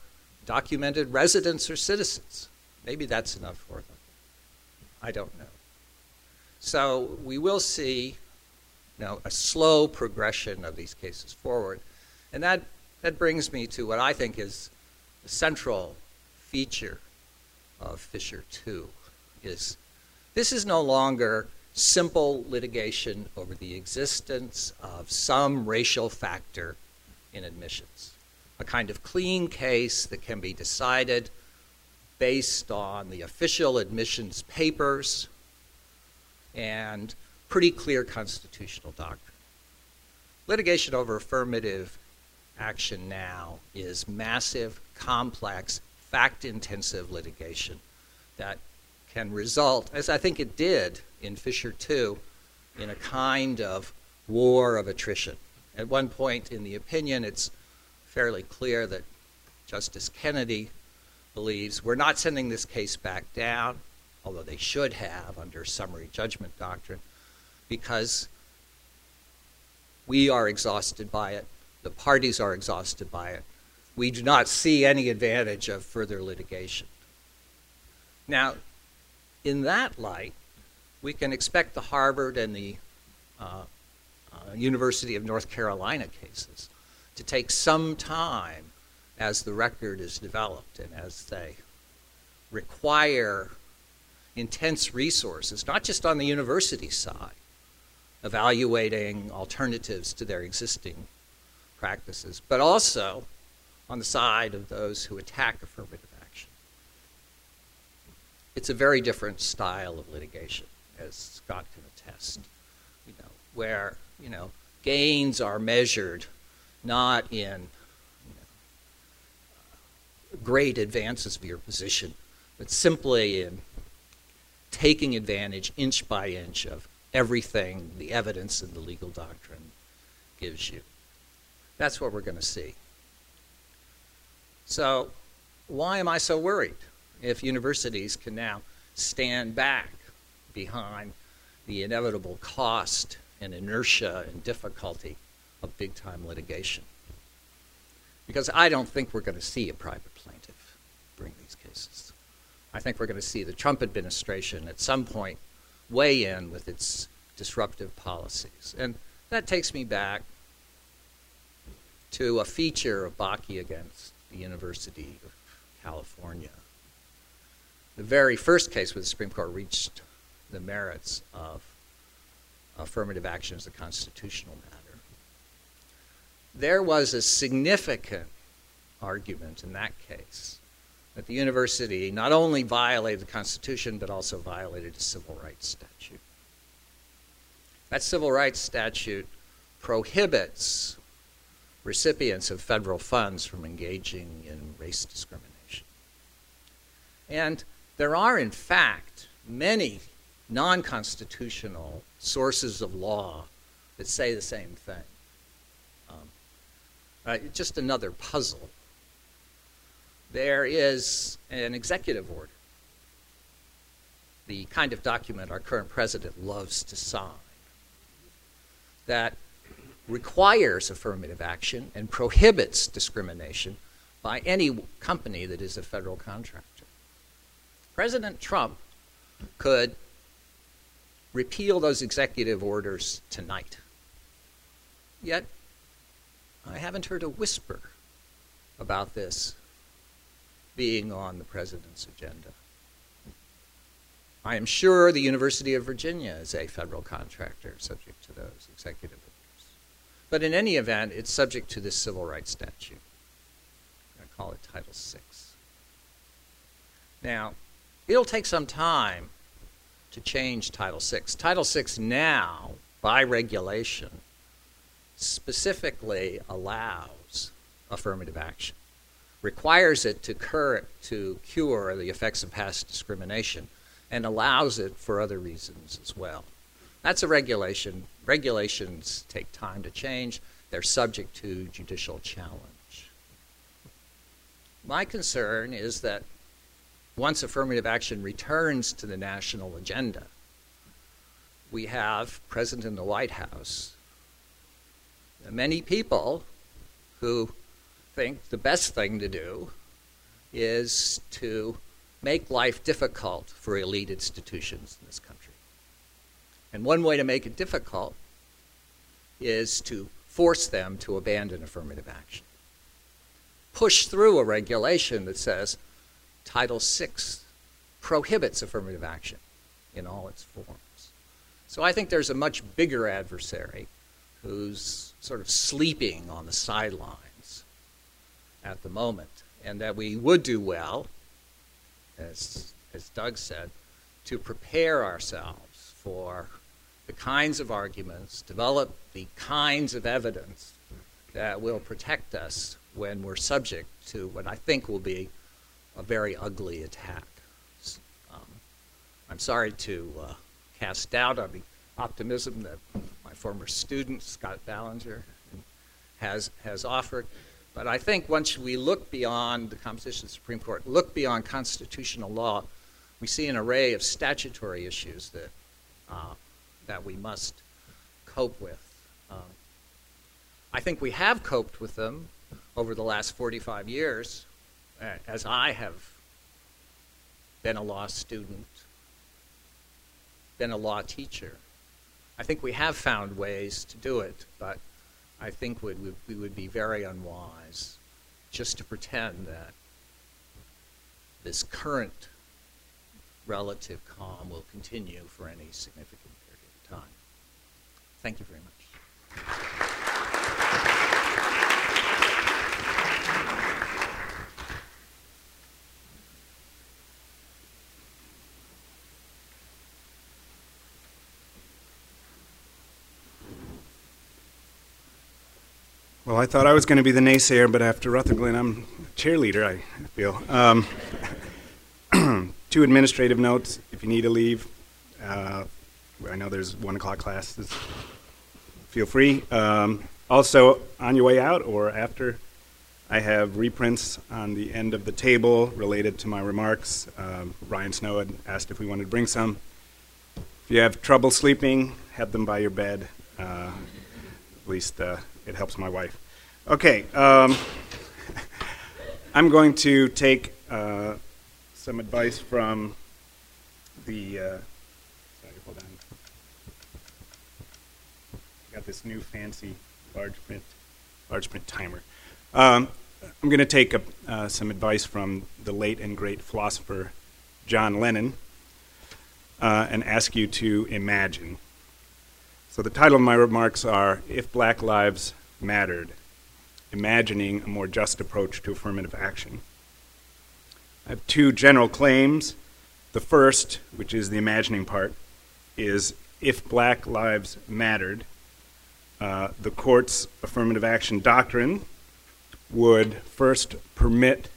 documented residents or citizens. Maybe that's enough for them. I don't know. So we will see you know, a slow progression of these cases forward. And that, that brings me to what I think is the central feature of Fisher 2 is this is no longer simple litigation over the existence of some racial factor in admissions. A kind of clean case that can be decided based on the official admissions papers and pretty clear constitutional doctrine. Litigation over affirmative action now is massive, complex, fact intensive litigation that can result, as I think it did in Fisher 2, in a kind of war of attrition. At one point in the opinion, it's fairly clear that Justice Kennedy believes we're not sending this case back down, although they should have under summary judgment doctrine, because we are exhausted by it, the parties are exhausted by it. We do not see any advantage of further litigation. Now, in that light, we can expect the Harvard and the uh, uh, University of North Carolina cases to take some time as the record is developed and as they require intense resources, not just on the university side, evaluating alternatives to their existing practices, but also on the side of those who attack affirmative action. It's a very different style of litigation, as Scott can attest, you know, where, you know, gains are measured not in you know, great advances of your position, but simply in taking advantage inch by inch of everything the evidence and the legal doctrine gives you. That's what we're going to see. So, why am I so worried if universities can now stand back behind the inevitable cost and inertia and difficulty of big time litigation? Because I don't think we're going to see a private plaintiff bring these cases. I think we're going to see the Trump administration at some point weigh in with its disruptive policies. And that takes me back to a feature of Bakke against the University of California. The very first case where the Supreme Court reached the merits of affirmative action as a constitutional matter. There was a significant argument in that case that the university not only violated the Constitution but also violated a civil rights statute. That civil rights statute prohibits recipients of federal funds from engaging in race discrimination. And there are, in fact, many non constitutional sources of law that say the same thing. Um, uh, just another puzzle. There is an executive order, the kind of document our current president loves to sign, that requires affirmative action and prohibits discrimination by any company that is a federal contractor. President Trump could repeal those executive orders tonight. Yet, I haven't heard a whisper about this being on the president's agenda. I am sure the University of Virginia is a federal contractor subject to those executive orders. But in any event, it's subject to this civil rights statute. I call it Title VI. Now, it'll take some time to change Title VI. Title VI now, by regulation, specifically allows affirmative action, requires it to cure, to cure the effects of past discrimination, and allows it for other reasons as well. That's a regulation. Regulations take time to change, they're subject to judicial challenge. My concern is that once affirmative action returns to the national agenda, we have present in the White House many people who think the best thing to do is to make life difficult for elite institutions in this country. And one way to make it difficult is to force them to abandon affirmative action. Push through a regulation that says Title VI prohibits affirmative action in all its forms. So I think there's a much bigger adversary who's sort of sleeping on the sidelines at the moment, and that we would do well, as, as Doug said, to prepare ourselves for the kinds of arguments, develop the kinds of evidence that will protect us when we're subject to what I think will be a very ugly attack. Um, I'm sorry to uh, cast doubt on the optimism that my former student, Scott Ballinger, has, has offered. But I think once we look beyond the composition of the Supreme Court, look beyond constitutional law, we see an array of statutory issues that, uh, that we must cope with. Um, I think we have coped with them over the last 45 years, as I have been a law student, been a law teacher. I think we have found ways to do it, but I think we would, we would be very unwise just to pretend that this current relative calm will continue for any significant. Thank you very much. Well, I thought I was going to be the naysayer, but after Rutherglen, I'm cheerleader, I feel. Um, two administrative notes if you need to leave. Uh, I know there's one o'clock classes. Feel free. Um, also, on your way out or after, I have reprints on the end of the table related to my remarks. Um, Ryan Snow had asked if we wanted to bring some. If you have trouble sleeping, have them by your bed. Uh, at least uh, it helps my wife. Okay, um, I'm going to take uh, some advice from the. Uh, sorry, hold on. Got this new fancy large print, large print timer. Um, I'm going to take a, uh, some advice from the late and great philosopher John Lennon uh, and ask you to imagine. So the title of my remarks are If Black Lives Mattered Imagining a More Just Approach to Affirmative Action. I have two general claims. The first, which is the imagining part, is if black lives mattered, uh, the court's affirmative action doctrine would first permit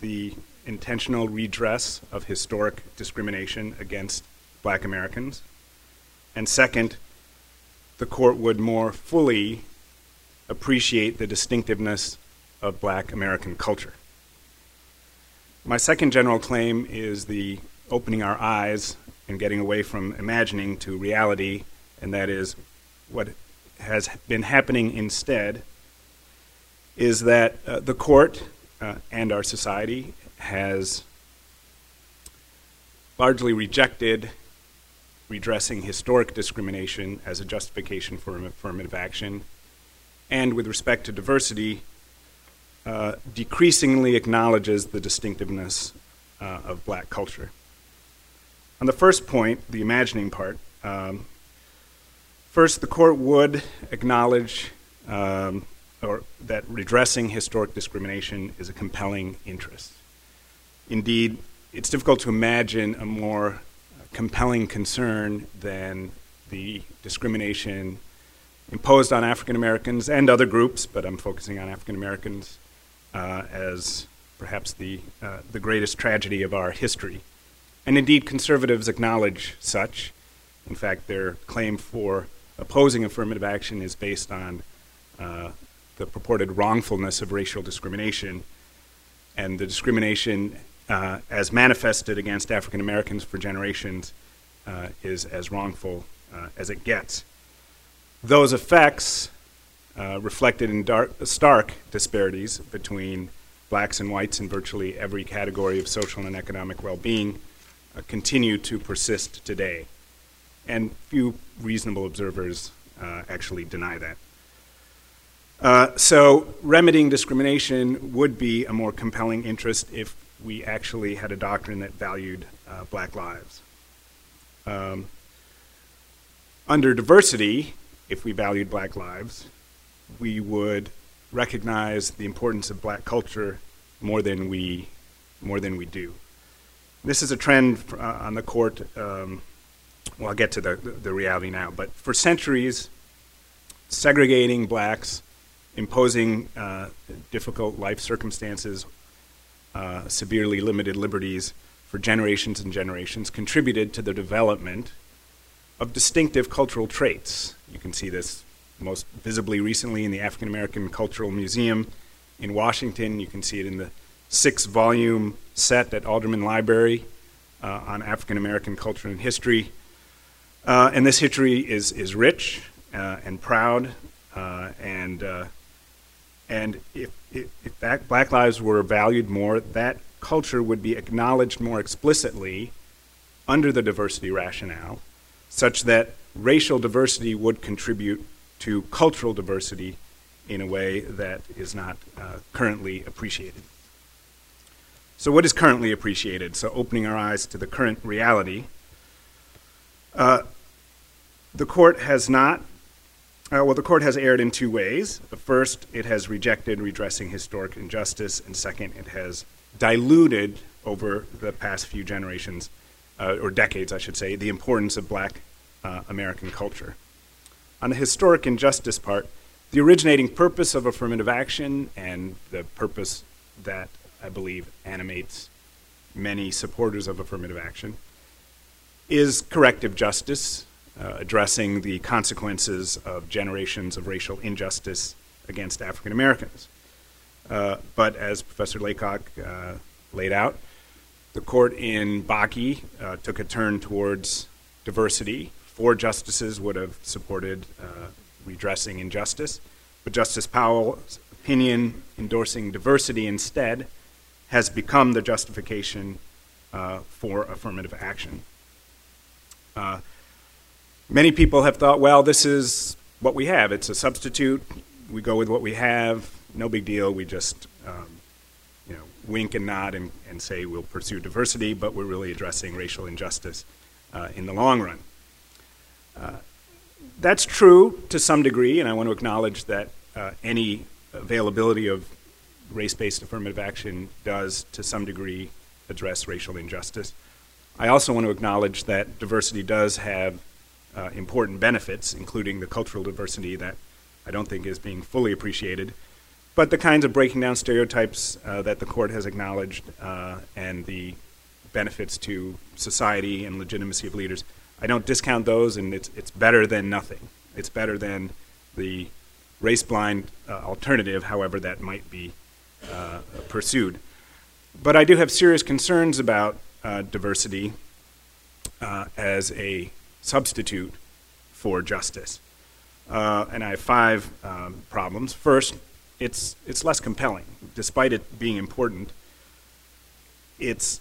the intentional redress of historic discrimination against black Americans. And second, the court would more fully appreciate the distinctiveness of black American culture. My second general claim is the opening our eyes and getting away from imagining to reality, and that is what has been happening instead is that uh, the court uh, and our society has largely rejected redressing historic discrimination as a justification for affirmative action, and with respect to diversity, uh, decreasingly acknowledges the distinctiveness uh, of black culture. On the first point, the imagining part, um, first, the court would acknowledge um, or that redressing historic discrimination is a compelling interest. Indeed, it's difficult to imagine a more compelling concern than the discrimination imposed on African Americans and other groups, but I'm focusing on African Americans uh, as perhaps the, uh, the greatest tragedy of our history. And indeed, conservatives acknowledge such. In fact, their claim for opposing affirmative action is based on uh, the purported wrongfulness of racial discrimination and the discrimination uh, as manifested against African Americans for generations uh, is as wrongful uh, as it gets. Those effects, uh, reflected in dark, stark disparities between blacks and whites in virtually every category of social and economic well being, uh, continue to persist today. And few reasonable observers uh, actually deny that. Uh, so, remedying discrimination would be a more compelling interest if we actually had a doctrine that valued uh, black lives. Um, under diversity, if we valued black lives, we would recognize the importance of black culture more than we, more than we do. This is a trend uh, on the court. Um, well, I'll get to the, the reality now, but for centuries, segregating blacks, imposing uh, difficult life circumstances uh, severely limited liberties for generations and generations contributed to the development of distinctive cultural traits. You can see this most visibly recently in the African American Cultural Museum in Washington. You can see it in the six volume set at Alderman Library uh, on African American culture and history. Uh, and this history is, is rich uh, and proud, uh, and, uh, and if if, if black lives were valued more, that culture would be acknowledged more explicitly under the diversity rationale, such that racial diversity would contribute to cultural diversity in a way that is not uh, currently appreciated. So, what is currently appreciated? So, opening our eyes to the current reality. Uh, the court has not uh, well, the court has erred in two ways. First, it has rejected redressing historic injustice, and second, it has diluted over the past few generations, uh, or decades, I should say, the importance of black uh, American culture. On the historic injustice part, the originating purpose of affirmative action and the purpose that I believe animates many supporters of affirmative action is corrective justice, uh, addressing the consequences of generations of racial injustice against African Americans. Uh, but as Professor Laycock uh, laid out, the court in Bakke uh, took a turn towards diversity. Four justices would have supported uh, redressing injustice, but Justice Powell's opinion endorsing diversity instead has become the justification uh, for affirmative action. Many people have thought, well, this is what we have. It's a substitute. We go with what we have. No big deal. We just, um, you know, wink and nod and, and say we'll pursue diversity, but we're really addressing racial injustice uh, in the long run. Uh, that's true to some degree, and I want to acknowledge that uh, any availability of race-based affirmative action does, to some degree, address racial injustice. I also want to acknowledge that diversity does have uh, important benefits, including the cultural diversity that I don't think is being fully appreciated. But the kinds of breaking down stereotypes uh, that the court has acknowledged uh, and the benefits to society and legitimacy of leaders, I don't discount those, and it's, it's better than nothing. It's better than the race blind uh, alternative, however, that might be uh, pursued. But I do have serious concerns about uh, diversity as a substitute for justice. Uh, and I have five um, problems. First, it's, it's less compelling. Despite it being important, it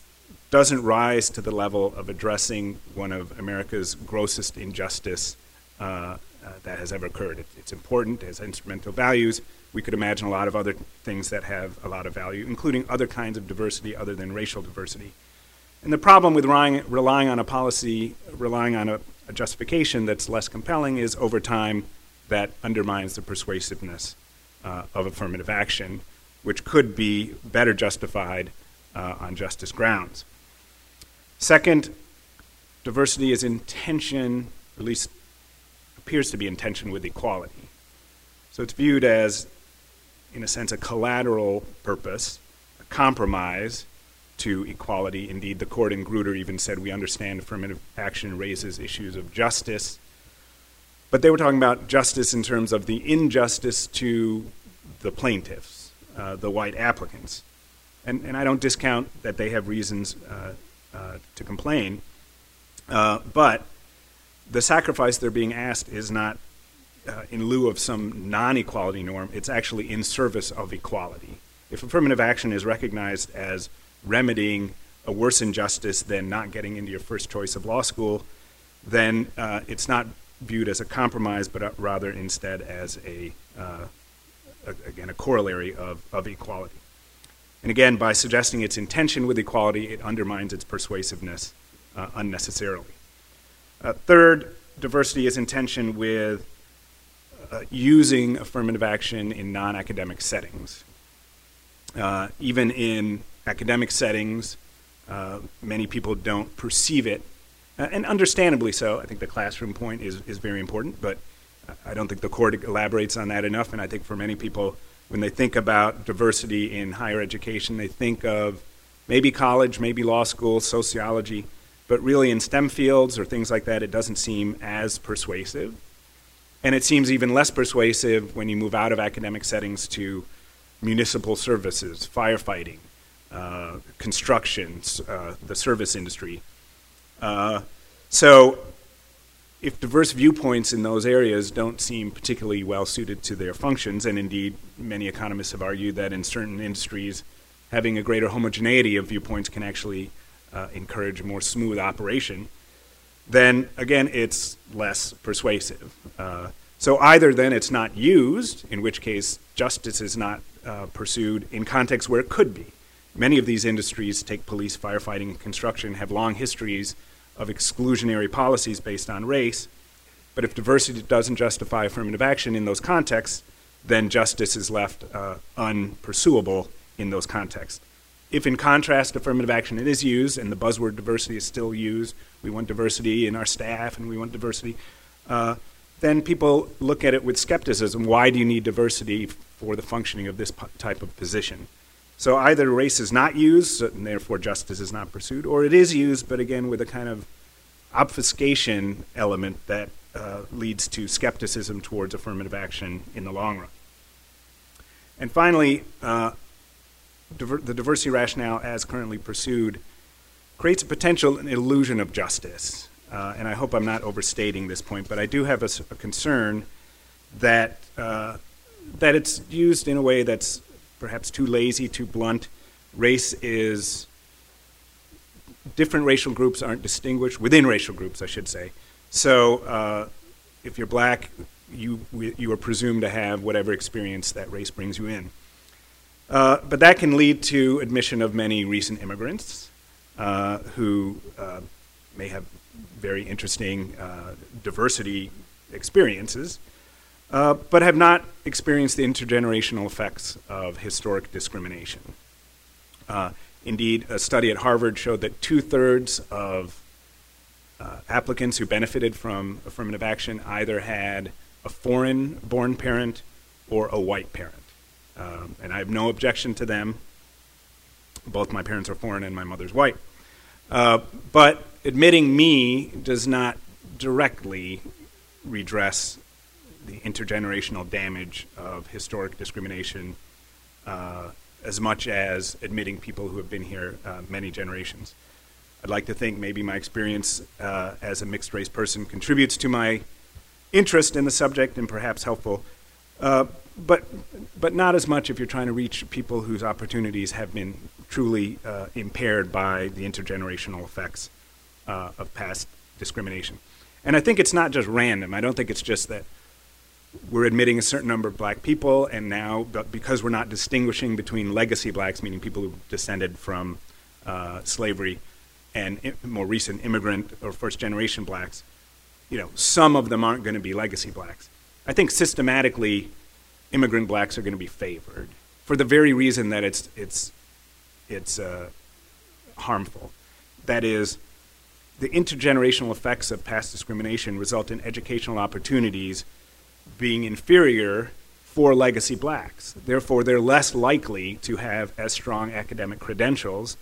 doesn't rise to the level of addressing one of America's grossest injustice uh, uh, that has ever occurred. It, it's important, it has instrumental values. We could imagine a lot of other things that have a lot of value, including other kinds of diversity other than racial diversity. And the problem with relying, relying on a policy, relying on a, a justification that's less compelling is over time that undermines the persuasiveness uh, of affirmative action, which could be better justified uh, on justice grounds. Second, diversity is in tension, at least appears to be in tension with equality. So it's viewed as, in a sense, a collateral purpose, a compromise to equality. Indeed, the court in Grutter even said we understand affirmative action raises issues of justice. But they were talking about justice in terms of the injustice to the plaintiffs, uh, the white applicants. And, and I don't discount that they have reasons uh, uh, to complain. Uh, but the sacrifice they're being asked is not uh, in lieu of some non equality norm, it's actually in service of equality. If affirmative action is recognized as remedying a worse injustice than not getting into your first choice of law school, then uh, it's not viewed as a compromise, but uh, rather instead as a, uh, a, again, a corollary of, of equality. And again, by suggesting its intention with equality, it undermines its persuasiveness uh, unnecessarily. Uh, third, diversity is intention with uh, using affirmative action in non academic settings. Even in academic settings, uh, many people don't perceive it, uh, and understandably so. I think the classroom point is, is very important, but I don't think the court elaborates on that enough, and I think for many people, when they think about diversity in higher education, they think of maybe college, maybe law school, sociology, but really in STEM fields or things like that, it doesn't seem as persuasive. And it seems even less persuasive when you move out of academic settings to municipal services, firefighting, uh, construction, uh, the service industry. Uh, so, if diverse viewpoints in those areas don't seem particularly well suited to their functions, and indeed many economists have argued that in certain industries, having a greater homogeneity of viewpoints can actually uh, encourage more smooth operation, then again it's less persuasive. Uh, so either then it's not used, in which case justice is not uh, pursued in contexts where it could be. Many of these industries, take police, firefighting, and construction, have long histories of exclusionary policies based on race. But if diversity doesn't justify affirmative action in those contexts, then justice is left uh, unpursuable in those contexts. If, in contrast, affirmative action is used and the buzzword diversity is still used, we want diversity in our staff and we want diversity, uh, then people look at it with skepticism. Why do you need diversity for the functioning of this type of position? So either race is not used, and therefore justice is not pursued, or it is used, but again with a kind of obfuscation element that uh, leads to skepticism towards affirmative action in the long run. And finally, uh, diver- the diversity rationale as currently pursued creates a potential illusion of justice. Uh, and I hope I'm not overstating this point, but I do have a, a concern that uh, that it's used in a way that's perhaps too lazy, too blunt. Race is different racial groups aren't distinguished within racial groups, I should say. So uh, if you're black, you you are presumed to have whatever experience that race brings you in. Uh, but that can lead to admission of many recent immigrants uh, who uh, may have very interesting uh, diversity experiences, uh, but have not experienced the intergenerational effects of historic discrimination. Uh, indeed, a study at Harvard showed that two thirds of applicants who benefited from affirmative action either had a foreign born parent or a white parent. Um, and I have no objection to them. Both my parents are foreign and my mother's white. Uh, but admitting me does not directly redress the intergenerational damage of historic discrimination uh, as much as admitting people who have been here uh, many generations. I'd like to think maybe my experience uh, as a mixed race person contributes to my interest in the subject and perhaps helpful, uh, but, but not as much if you're trying to reach people whose opportunities have been truly uh, impaired by the intergenerational effects uh, of past discrimination. And I think it's not just random. I don't think it's just that we're admitting a certain number of black people, and now, because we're not distinguishing between legacy blacks, meaning people who descended from uh, slavery, and more recent immigrant or first generation blacks, you know, some of them aren't going to be legacy blacks. I think systematically, immigrant blacks are going to be favored for the very reason that it's it's it's uh, harmful. That is, the intergenerational effects of past discrimination result in educational opportunities being inferior for legacy blacks. Therefore, they're less likely to have as strong academic credentials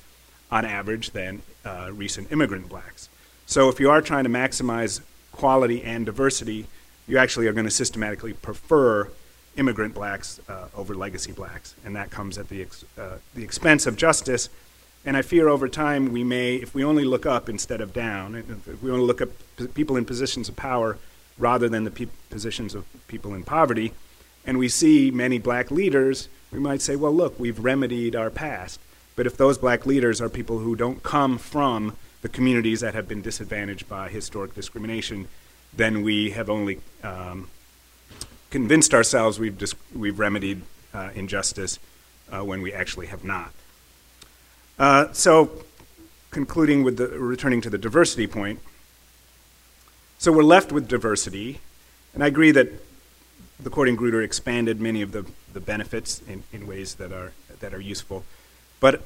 on average than uh, recent immigrant blacks. So, if you are trying to maximize quality and diversity, you actually are going to systematically prefer immigrant blacks uh, over legacy blacks, and that comes at the, ex- uh, the expense of justice. And I fear over time we may, if we only look up instead of down, if we only look at people in positions of power rather than the pe- positions of people in poverty, and we see many black leaders, we might say, well, look, we've remedied our past. But if those black leaders are people who don't come from the communities that have been disadvantaged by historic discrimination, then we have only um, convinced ourselves we've, dis- we've remedied uh, injustice uh, when we actually have not. Uh, so, concluding with the returning to the diversity point, so we're left with diversity, and I agree that the court in Grutter expanded many of the, the benefits in, in ways that are, that are useful. But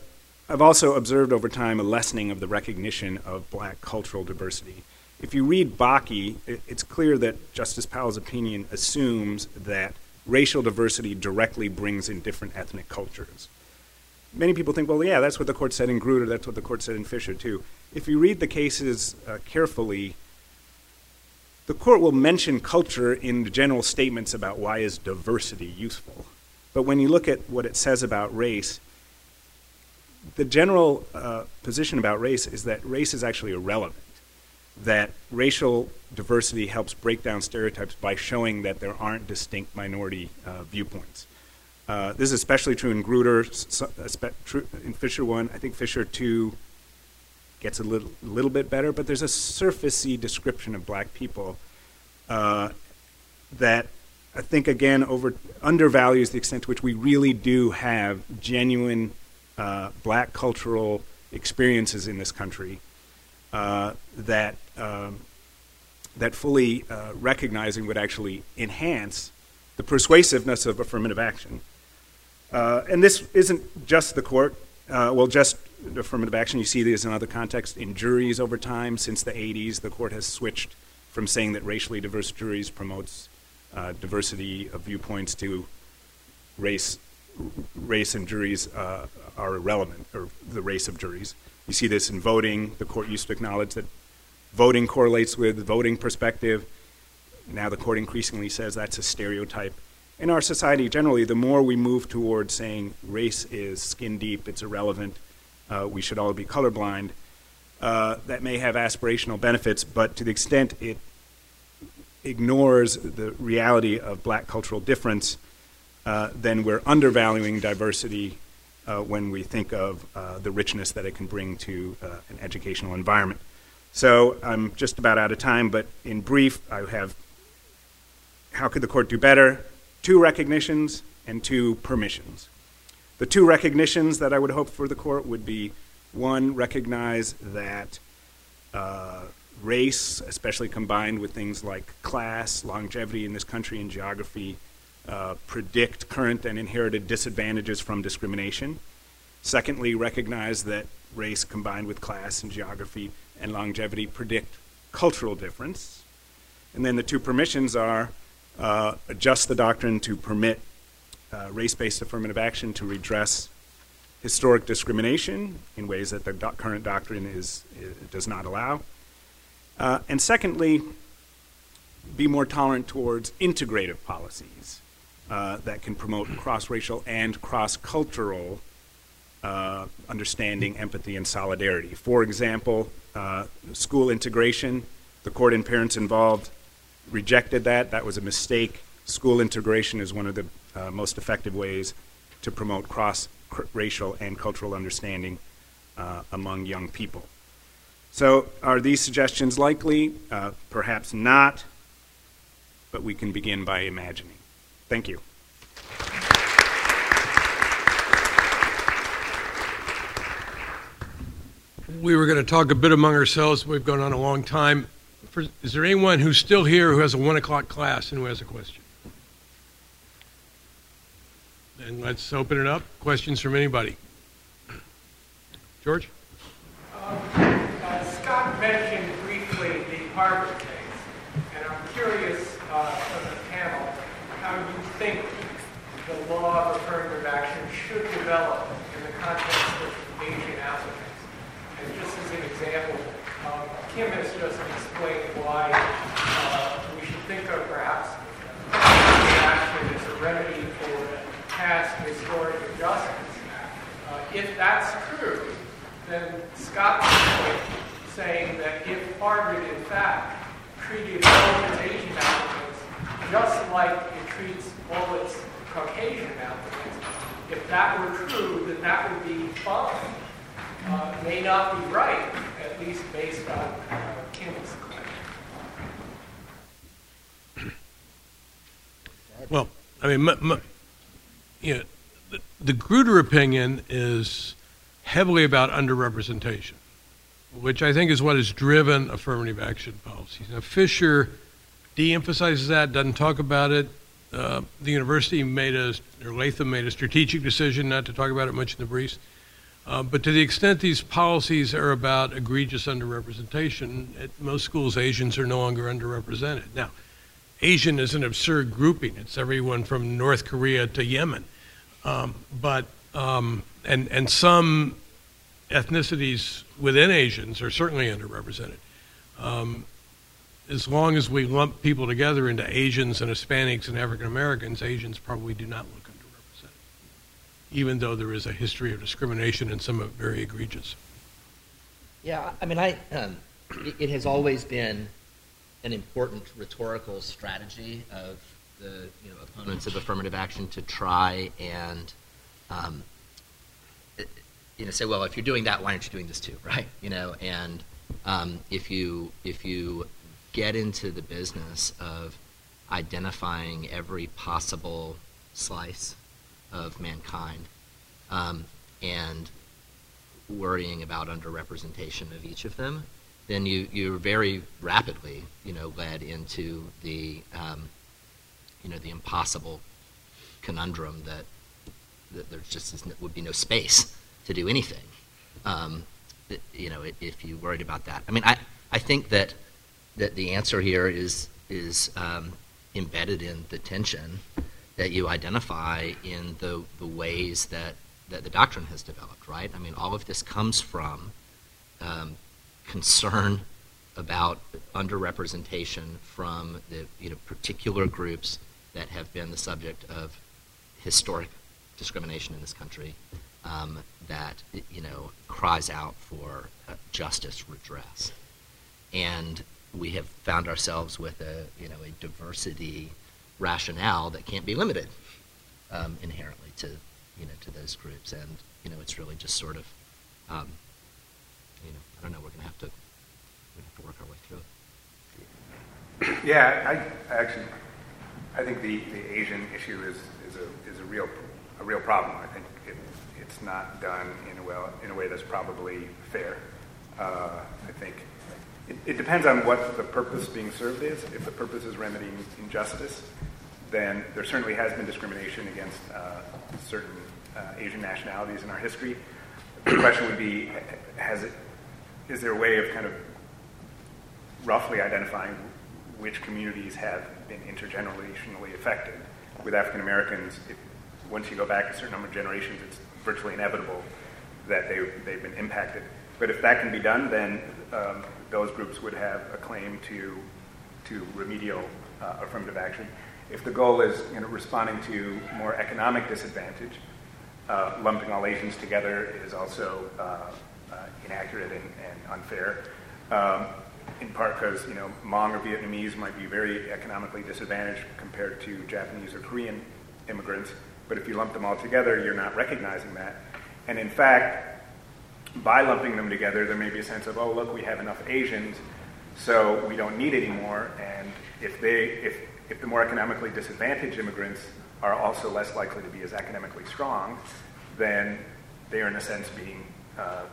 I've also observed over time a lessening of the recognition of black cultural diversity. If you read Bakke, it's clear that Justice Powell's opinion assumes that racial diversity directly brings in different ethnic cultures. Many people think, well, yeah, that's what the court said in Grutter, that's what the court said in Fisher, too. If you read the cases uh, carefully, the court will mention culture in the general statements about why is diversity useful. But when you look at what it says about race, the general uh, position about race is that race is actually irrelevant. That racial diversity helps break down stereotypes by showing that there aren't distinct minority uh, viewpoints. Uh, this is especially true in Grutter, in Fisher 1. I think Fisher 2 gets a little, little bit better, but there's a surfacey description of black people uh, that I think, again, over, undervalues the extent to which we really do have genuine uh, black cultural experiences in this country uh, that um, that fully uh, recognizing would actually enhance the persuasiveness of affirmative action. Uh, and this isn't just the court, uh, well, just affirmative action. You see this in other contexts in juries over time. Since the 80s, the court has switched from saying that racially diverse juries promotes uh, diversity of viewpoints to race race and juries uh, are irrelevant, or the race of juries. You see this in voting. The court used to acknowledge that voting correlates with voting perspective. Now the court increasingly says that's a stereotype. In our society generally, the more we move towards saying race is skin deep, it's irrelevant, uh, we should all be colorblind, uh, that may have aspirational benefits, but to the extent it ignores the reality of black cultural difference, uh, then we're undervaluing diversity uh, when we think of uh, the richness that it can bring to uh, an educational environment. So I'm just about out of time, but in brief, I have how could the court do better? Two recognitions and two permissions. The two recognitions that I would hope for the court would be one, recognize that uh, race, especially combined with things like class, longevity in this country, and geography, uh, predict current and inherited disadvantages from discrimination. Secondly, recognize that race combined with class and geography and longevity predict cultural difference. And then the two permissions are uh, adjust the doctrine to permit uh, race based affirmative action to redress historic discrimination in ways that the do- current doctrine is, does not allow. Uh, and secondly, be more tolerant towards integrative policies uh, that can promote cross racial and cross cultural uh, understanding, empathy, and solidarity. For example, uh, school integration, the court and parents involved rejected that. That was a mistake. School integration is one of the uh, most effective ways to promote cross racial and cultural understanding uh, among young people. So, are these suggestions likely? Uh, perhaps not, but we can begin by imagining. Thank you. We were going to talk a bit among ourselves. We've gone on a long time. Is there anyone who's still here who has a one o'clock class and who has a question? And let's open it up. Questions from anybody? George? Um, uh, Scott mentioned briefly the Harvard case, and I'm curious uh, from the panel how you think the law of affirmative action should develop in the context of Asian applicants. And just as an example, um, Kim has just explained why uh, we should think of perhaps affirmative action as a remedy for past historic injustice. Uh, if that's true, then Scott's point saying that if Harvard, in fact, treated all its Asian applicants just like it treats all its Caucasian applicants, if that were true, then that would be fine. Uh, may not be right, at least based on uh, Kim's claim. Well, I mean, m- you know, the, Grutter opinion is heavily about underrepresentation, which I think is what has driven affirmative action policies. Now, Fisher de-emphasizes that, doesn't talk about it. Uh, the university made a, or Latham made a strategic decision not to talk about it much in the briefs. Uh, but to the extent these policies are about egregious underrepresentation, at most schools Asians are no longer underrepresented. Now, Asian is an absurd grouping. It's everyone from North Korea to Yemen. Um, but um, and and some ethnicities within Asians are certainly underrepresented. Um, as long as we lump people together into Asians and Hispanics and African Americans, Asians probably do not look underrepresented, even though there is a history of discrimination and some of very egregious. Yeah, I mean, I um, it has always been an important rhetorical strategy of the you know, opponents of affirmative action to try and um, you know say, well, if you're doing that, why aren't you doing this too, right? You know, and um, if you if you get into the business of identifying every possible slice of mankind um, and worrying about underrepresentation of each of them, then you, you're very rapidly, you know, led into the, um, you know, the impossible conundrum that, that there just is, would be no space to do anything, um, you know, if you worried about that. I mean, I, I think that, that the answer here is, is um, embedded in the tension that you identify in the, the ways that, that the doctrine has developed, right? I mean, all of this comes from um, concern about underrepresentation from the you know, particular groups that have been the subject of historic discrimination in this country um, that you know cries out for uh, justice redress, and we have found ourselves with a you know a diversity rationale that can't be limited um, inherently to you know to those groups, and you know it's really just sort of um, you know, I don't know. We're to have to we have to work our way through it. Yeah, I, I actually I think the, the Asian issue is, is a is a real a real problem. I think it, it's not done in a well in a way that's probably fair. Uh, I think it, it, depends on what the purpose being served is. If the purpose is remedying injustice, then there certainly has been discrimination against uh, certain uh, Asian nationalities in our history. The question would be: Has it is there a way of kind of roughly identifying which communities have been intergenerationally affected. With African Americans, once you go back a certain number of generations, it's virtually inevitable that they, they've been impacted. But if that can be done, then um, those groups would have a claim to, to remedial uh, affirmative action. If the goal is you know, responding to more economic disadvantage, uh, lumping all Asians together is also uh, uh inaccurate and, and unfair. Um, in part because you know Hmong or Vietnamese might be very economically disadvantaged compared to Japanese or Korean immigrants. But if you lump them all together, you're not recognizing that. And in fact, by lumping them together, there may be a sense of, oh, look, we have enough Asians, so we don't need any more. And if they, if, if the more economically disadvantaged immigrants are also less likely to be as academically strong, then they are in a sense being uh,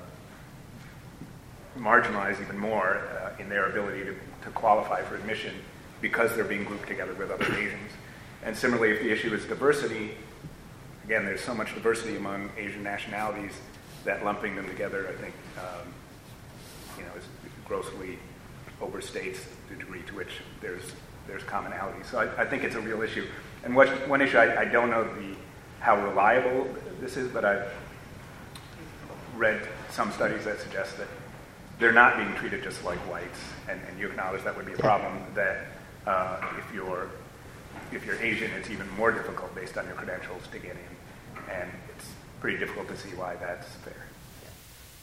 marginalized even more uh, in their ability to, to qualify for admission because they're being grouped together with other Asians. And similarly, if the issue is diversity, again, there's so much diversity among Asian nationalities that lumping them together, I think, um, you know, is grossly overstates the degree to which there's there's commonality. So I, I think it's a real issue. And what, one issue I, I don't know the how reliable this is, but I've read some studies that suggest that they're not being treated just like whites, and, and you acknowledge that would be a problem. That uh, if you're if you're Asian, it's even more difficult based on your credentials to get in, and it's pretty difficult to see why that's fair.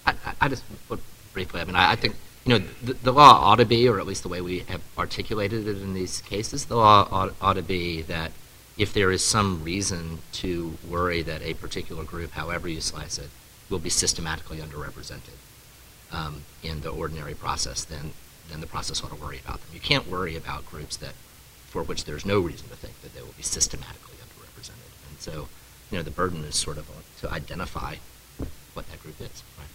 I, I just put briefly. I mean, I, I think you know the, the, law ought to be, or at least the way we have articulated it in these cases, the law ought, ought to be that if there is some reason to worry that a particular group, however you slice it, will be systematically underrepresented um, in the ordinary process, then then the process ought to worry about them. You can't worry about groups that for which there's no reason to think that they will be systematically underrepresented. And so, you know, the burden is sort of to identify what that group is. Right?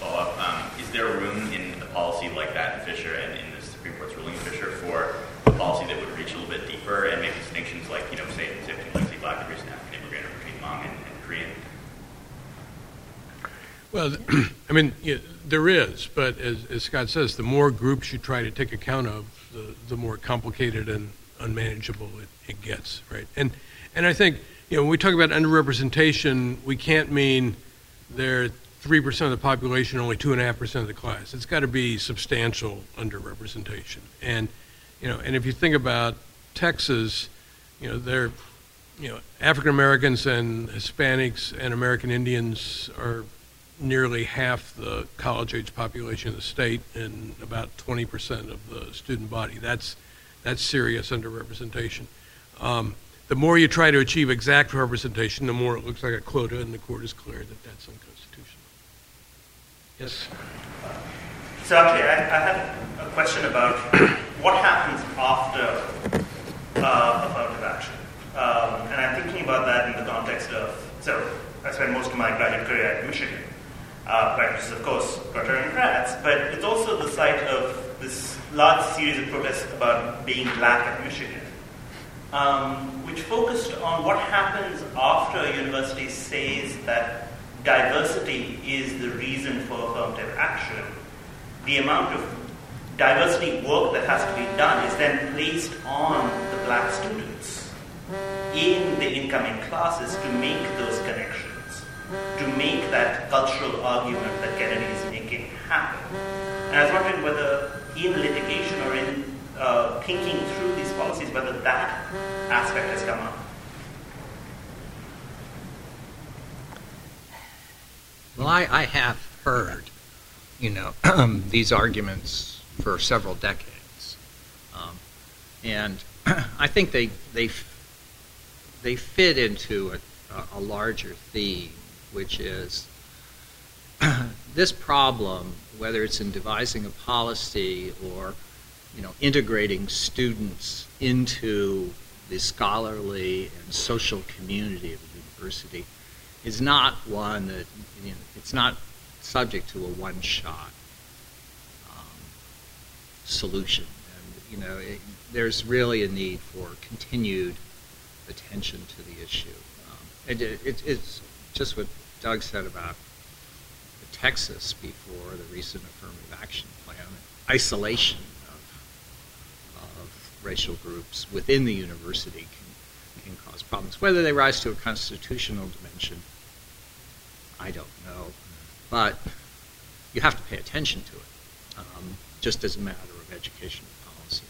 Follow up: um, Is there room in a policy like that in Fisher and in the Supreme Court's ruling in Fisher for a policy that would reach a little bit deeper and make distinctions, like you know, say, say between say black and African immigrant, or between Hmong and, and Korean? Well, I mean, yeah, there is, but as, as, Scott says, the more groups you try to take account of, the, the more complicated and unmanageable it, it gets, right? And and I think you know when we talk about underrepresentation, we can't mean they're three percent of the population, only two and a half percent of the class. It's got to be substantial underrepresentation. And you know, and if you think about Texas, you know, they're you know African Americans and Hispanics and American Indians are nearly half the college age population of the state and about 20% of the student body. That's, that's serious underrepresentation. Um, the more you try to achieve exact representation, the more it looks like a quota, and the court is clear that that's unconstitutional. Yes? So, actually, I, I had a question about what happens after uh, affirmative action. Um, and I'm thinking about that in the context of, so I spent most of my graduate career at Michigan uh, practices, of course, torturing rats, but it's also the site of this large series of protests about being black at Michigan, um, which focused on what happens after a university says that diversity is the reason for affirmative action. The amount of diversity work that has to be done is then placed on the black students in the incoming classes to make those connections to make that cultural argument that Kennedy is making happen. And I was wondering whether in litigation or in uh, thinking through these policies, whether that aspect has come up. Well, I, I have heard, you know, these arguments for several decades, um, and I think they they they fit into a, a larger theme which is this problem, whether it's in devising a policy or you know, integrating students into the scholarly and social community of the university is not one that you know, it's not subject to a one-shot um, solution. And you know, it, there's really a need for continued attention to the issue. Um, it, it, it's just what Doug said about Texas before the recent affirmative action plan, isolation of, of racial groups within the university can, can cause problems. Whether they rise to a constitutional dimension, I don't know. But you have to pay attention to it, um, just as a matter of educational policy.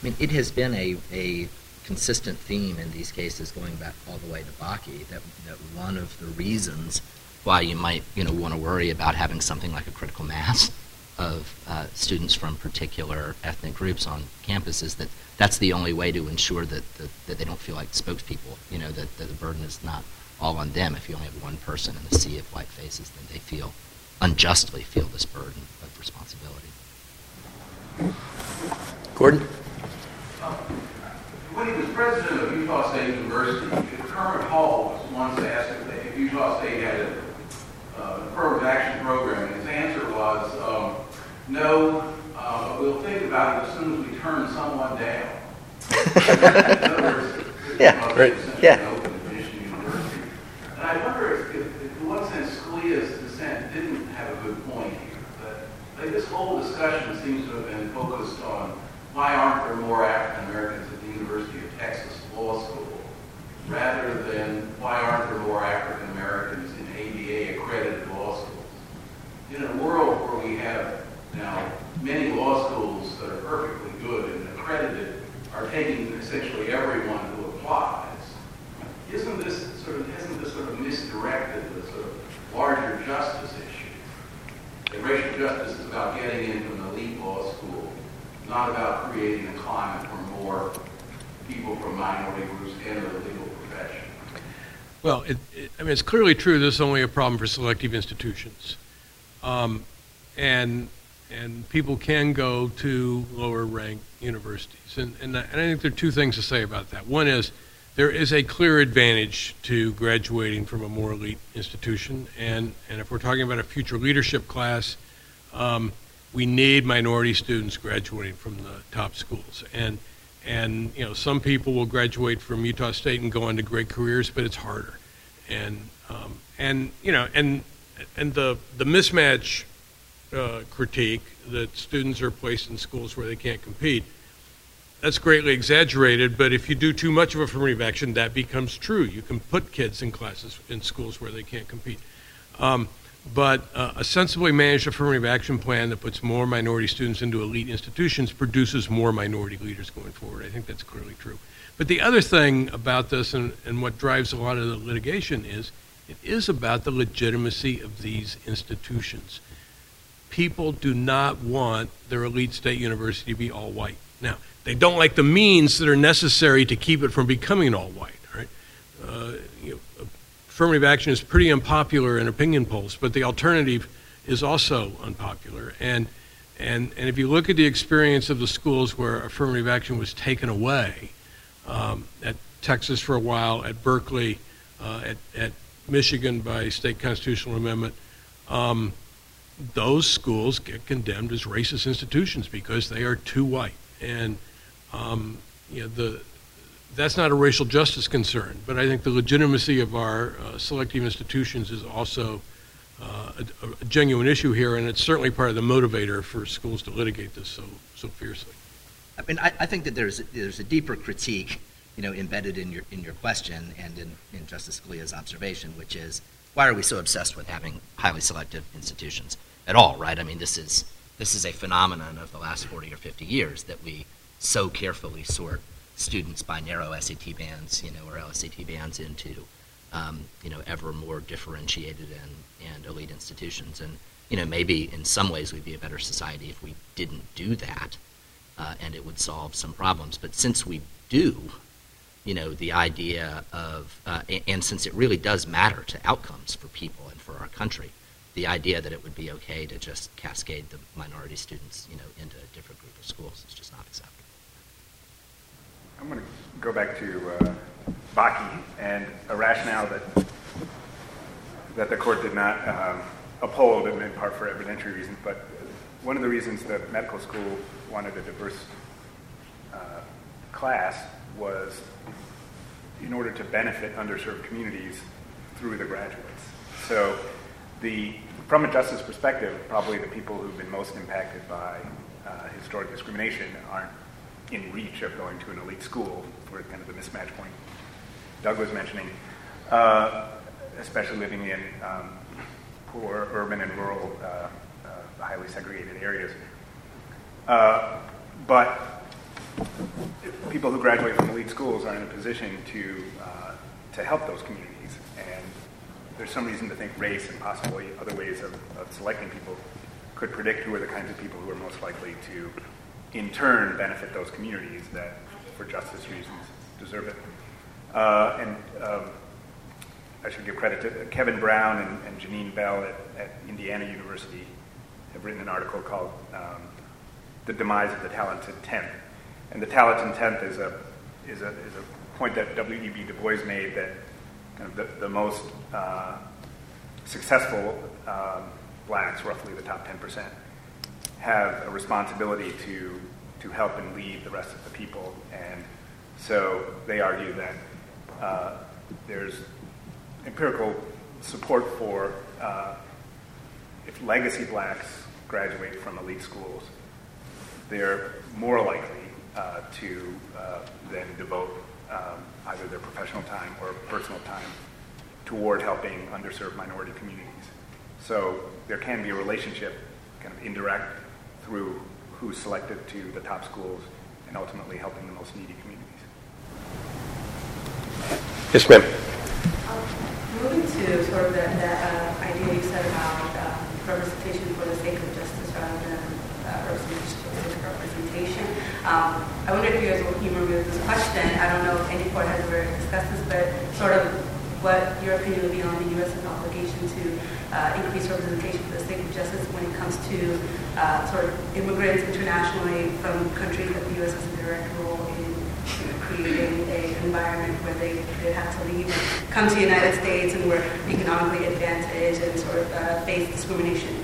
I mean, it has been a, a consistent theme in these cases going back all the way to Bakke that, that one of the reasons why you might you know want to worry about having something like a critical mass of uh, students from particular ethnic groups on campus is that that's the only way to ensure that, that, that they don't feel like spokespeople. You know that, that the burden is not all on them. If you only have one person in the sea of white faces, then they feel unjustly feel this burden of responsibility. Gordon. When he was president of Utah State University, Kermit Hall was once asked if Utah State had a uh, affirmative action program, and his answer was, um, no, uh, but we'll think about it as soon as we turn someone down. In other words, yeah, right. Yeah. Open at University. And I wonder if, if, if in what sense Scalia's dissent didn't have a good point here. That like, this whole discussion seems to have been focused on why aren't there more African Americans at the University of Texas Law School, rather than why aren't there more African Americans in ABA accredited law schools. In a world where we have now many law schools that are perfectly good and accredited are taking essentially everyone who applies, isn't this sort of hasn't this sort of misdirected the sort of larger justice issue? That racial justice is about getting into an elite law school, not about creating a climate where more people from minority groups enter the legal profession. Well, it, it, I mean, it's clearly true this is only a problem for selective institutions. Um, and, and people can go to lower ranked universities. And, and, and I think there are two things to say about that. One is there is a clear advantage to graduating from a more elite institution. And, and if we're talking about a future leadership class, um, we need minority students graduating from the top schools. And and you know, some people will graduate from Utah State and go on to great careers, but it's harder. And um, and you know, and and the the mismatch uh, critique that students are placed in schools where they can't compete. That's greatly exaggerated, but if you do too much of affirmative action, that becomes true. You can put kids in classes in schools where they can't compete. Um, but uh, a sensibly managed affirmative action plan that puts more minority students into elite institutions produces more minority leaders going forward. I think that's clearly true. But the other thing about this and, and what drives a lot of the litigation is it is about the legitimacy of these institutions. People do not want their elite state university to be all white. Now, they don't like the means that are necessary to keep it from becoming all white. Right? Uh, you know, affirmative action is pretty unpopular in opinion polls, but the alternative is also unpopular. And, and, and if you look at the experience of the schools where affirmative action was taken away, um, at Texas for a while, at Berkeley, uh, at, at Michigan by state constitutional amendment, um, those schools get condemned as racist institutions because they are too white. And um, you know, the, that's not a racial justice concern, but I think the legitimacy of our uh, selective institutions is also uh, a, a, genuine issue here, and it's certainly part of the motivator for schools to litigate this so so fiercely. I mean, I, I think that there's there's a deeper critique, you know, embedded in your in your question and in, in Justice Scalia's observation, which is why are we so obsessed with having highly selective institutions at all, right? I mean, this is this is a phenomenon of the last 40 or 50 years that we so carefully sort students by narrow SAT bands, you know, or LSAT bands into, um, you know, ever more differentiated and, and elite institutions. And, you know, maybe in some ways we'd be a better society if we didn't do that, uh, and it would solve some problems. But since we do, you know, the idea of, uh, and, and since it really does matter to outcomes for people and for our country, the idea that it would be okay to just cascade the minority students, you know, into a different group of schools is just not acceptable. I'm going to go back to uh, and a rationale that that the court did not um, uphold, in part for evidentiary reasons. But one of the reasons the medical school wanted a diverse uh, class was in order to benefit underserved communities through the graduates. So, the from a justice perspective, probably the people who've been most impacted by uh, historic discrimination aren't in reach of going to an elite school for kind of the mismatch point Doug was mentioning, uh, especially living in um, poor urban and rural, uh, uh, highly segregated areas. Uh, but people who graduate from elite schools are in a position to, uh, to help those communities. And there's some reason to think race and possibly other ways of, of selecting people could predict who are the kinds of people who are most likely to, in turn, benefit those communities that, for justice reasons, deserve it. Uh, and um, I should give credit to Kevin Brown and, and Jeannine Bell at, at, Indiana University have written an article called um, "The Demise of the Talented Tenth." And the talented tenth is a is a is a point that W.E.B. Du Bois made that kind of the, the most uh, successful um, blacks, roughly the top ten percent, have a responsibility to to help and lead the rest of the people. And so they argue that uh, there's empirical support for uh, if legacy blacks graduate from elite schools, they're more likely uh, to uh, then devote um, either their professional time or personal time toward helping underserved minority communities. So there can be a relationship, kind of indirect, through who's selected to the top schools and ultimately helping the most needy communities. Yes, ma'am. Um, moving to sort of that, that uh, idea you said about uh, representation for the sake of justice rather than uh, representation. Um, I wonder if you guys will humor me with this question. I don't know if any court has ever discussed this, but sort of what your opinion would be on the U.S.'s obligation to uh, increase representation for the sake of justice when it comes to uh, sort of immigrants internationally from countries that the U.S. has a direct role in creating an environment where they, they have to leave and come to the United States and were economically advantaged and sort of uh, face discrimination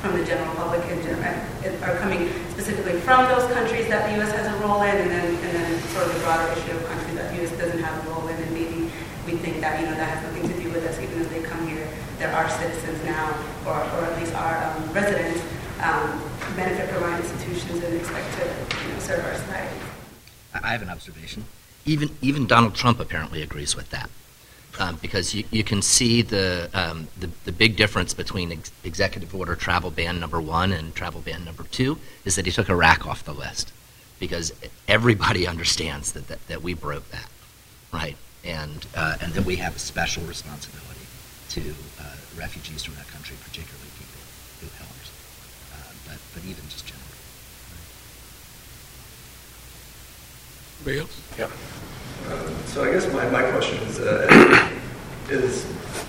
from the general public and are coming specifically from those countries that the U.S. has a role in, and then, and then sort of the broader issue of countries that the U.S. doesn't have a role in, and maybe we think that you know that has nothing to do with us, even as they they're our citizens now, or, or at least our um, residents, um, benefit from our institutions and expect to you know, serve our society. I have an observation. Even even Donald Trump apparently agrees with that, um, because you, you can see the, um, the, the big difference between ex- executive order travel ban number one and travel ban number two is that he took Iraq off the list, because everybody understands that that, that we broke that, right, and uh, and that we have a special responsibility to refugees from that country, particularly people who helped, uh, but but even just generally. Anybody else? Yeah. Uh, so I guess my, my question is, uh, is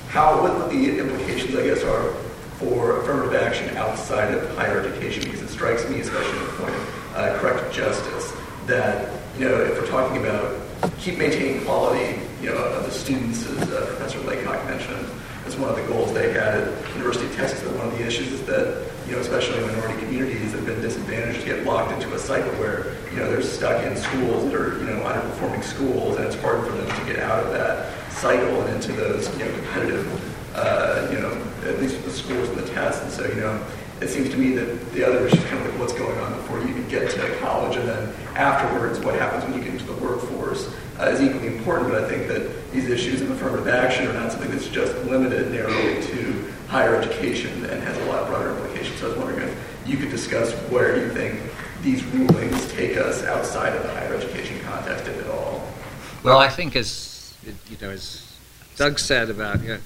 how, what the implications, I guess, are for affirmative action outside of higher education, because it strikes me, especially at the point of uh, corrective justice, that, you know, if we're talking about keep maintaining quality, you know, of the students, as uh, Professor Laycock mentioned, as one of the goals they had at University of Texas, that one of the issues is that, you know, especially minority communities have been disadvantaged get locked into a cycle where, you know, they're stuck in schools that are, you know, underperforming schools, and it's hard for them to get out of that cycle and into those, you know, competitive, uh, you know, at least the scores and the tests. And so, you know, it seems to me that the other issue is kind of like what's going on before you even get to college, and then afterwards, what happens when you get uh, is equally important. But I think that these issues of affirmative action are not something that's just limited narrowly to higher education and has a lot broader implications. So I was wondering if you could discuss where you think these rulings take us outside of the higher education context, if at all. Well, I think as you know, as Doug said about you know,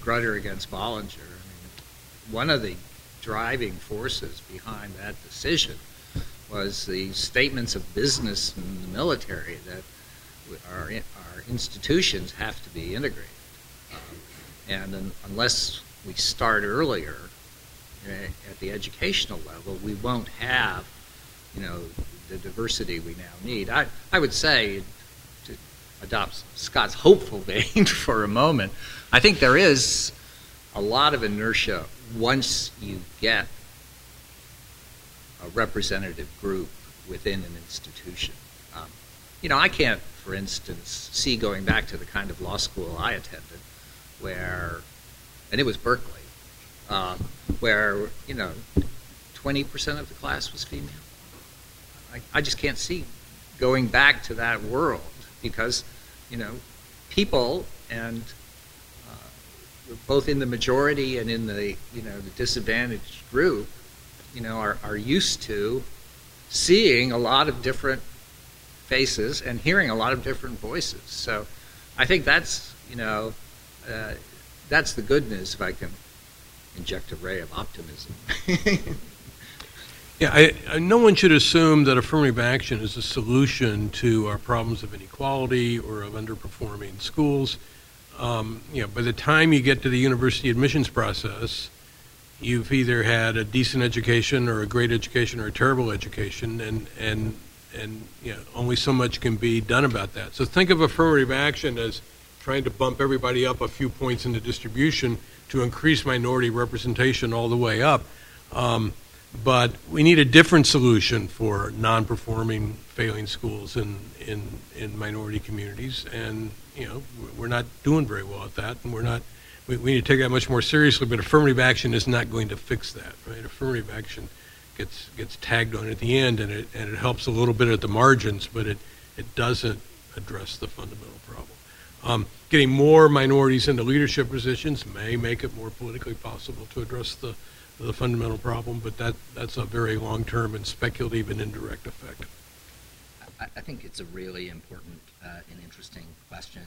Grutter against Bollinger, I mean, one of the driving forces behind that decision was the statements of business and the military that our, our institutions have to be integrated. Um, and unless we start earlier eh, at the educational level, we won't have, you know, the diversity we now need. I, I would say, to adopt Scott's hopeful vein for a moment, I think there is a lot of inertia once you get a representative group within an institution. Um, you know, I can't, for instance, see going back to the kind of law school I attended, where, and it was Berkeley, uh, where, you know, 20% of the class was female. I, I just can't see going back to that world because, you know, people and uh, both in the majority and in the, you know, the disadvantaged group, you know, are, are used to seeing a lot of different faces and hearing a lot of different voices. So I think that's, you know, uh, that's the good news if I can inject a ray of optimism. Yeah, I, I, no one should assume that affirmative action is a solution to our problems of inequality or of underperforming schools. Um, you know, by the time you get to the university admissions process, you've either had a decent education or a great education or a terrible education, and and and you know, only so much can be done about that. So think of affirmative action as trying to bump everybody up a few points in the distribution to increase minority representation all the way up. Um, but we need a different solution for non-performing, failing schools in, in, in minority communities, and you know we're not doing very well at that, and we're not. We, we need to take that much more seriously. But affirmative action is not going to fix that, right? Affirmative action gets gets tagged on at the end, and it and it helps a little bit at the margins, but it it doesn't address the fundamental problem. Um, getting more minorities into leadership positions may make it more politically possible to address the the fundamental problem, but that, that's a very long-term and speculative and indirect effect. I, I think it's a really important uh, and interesting question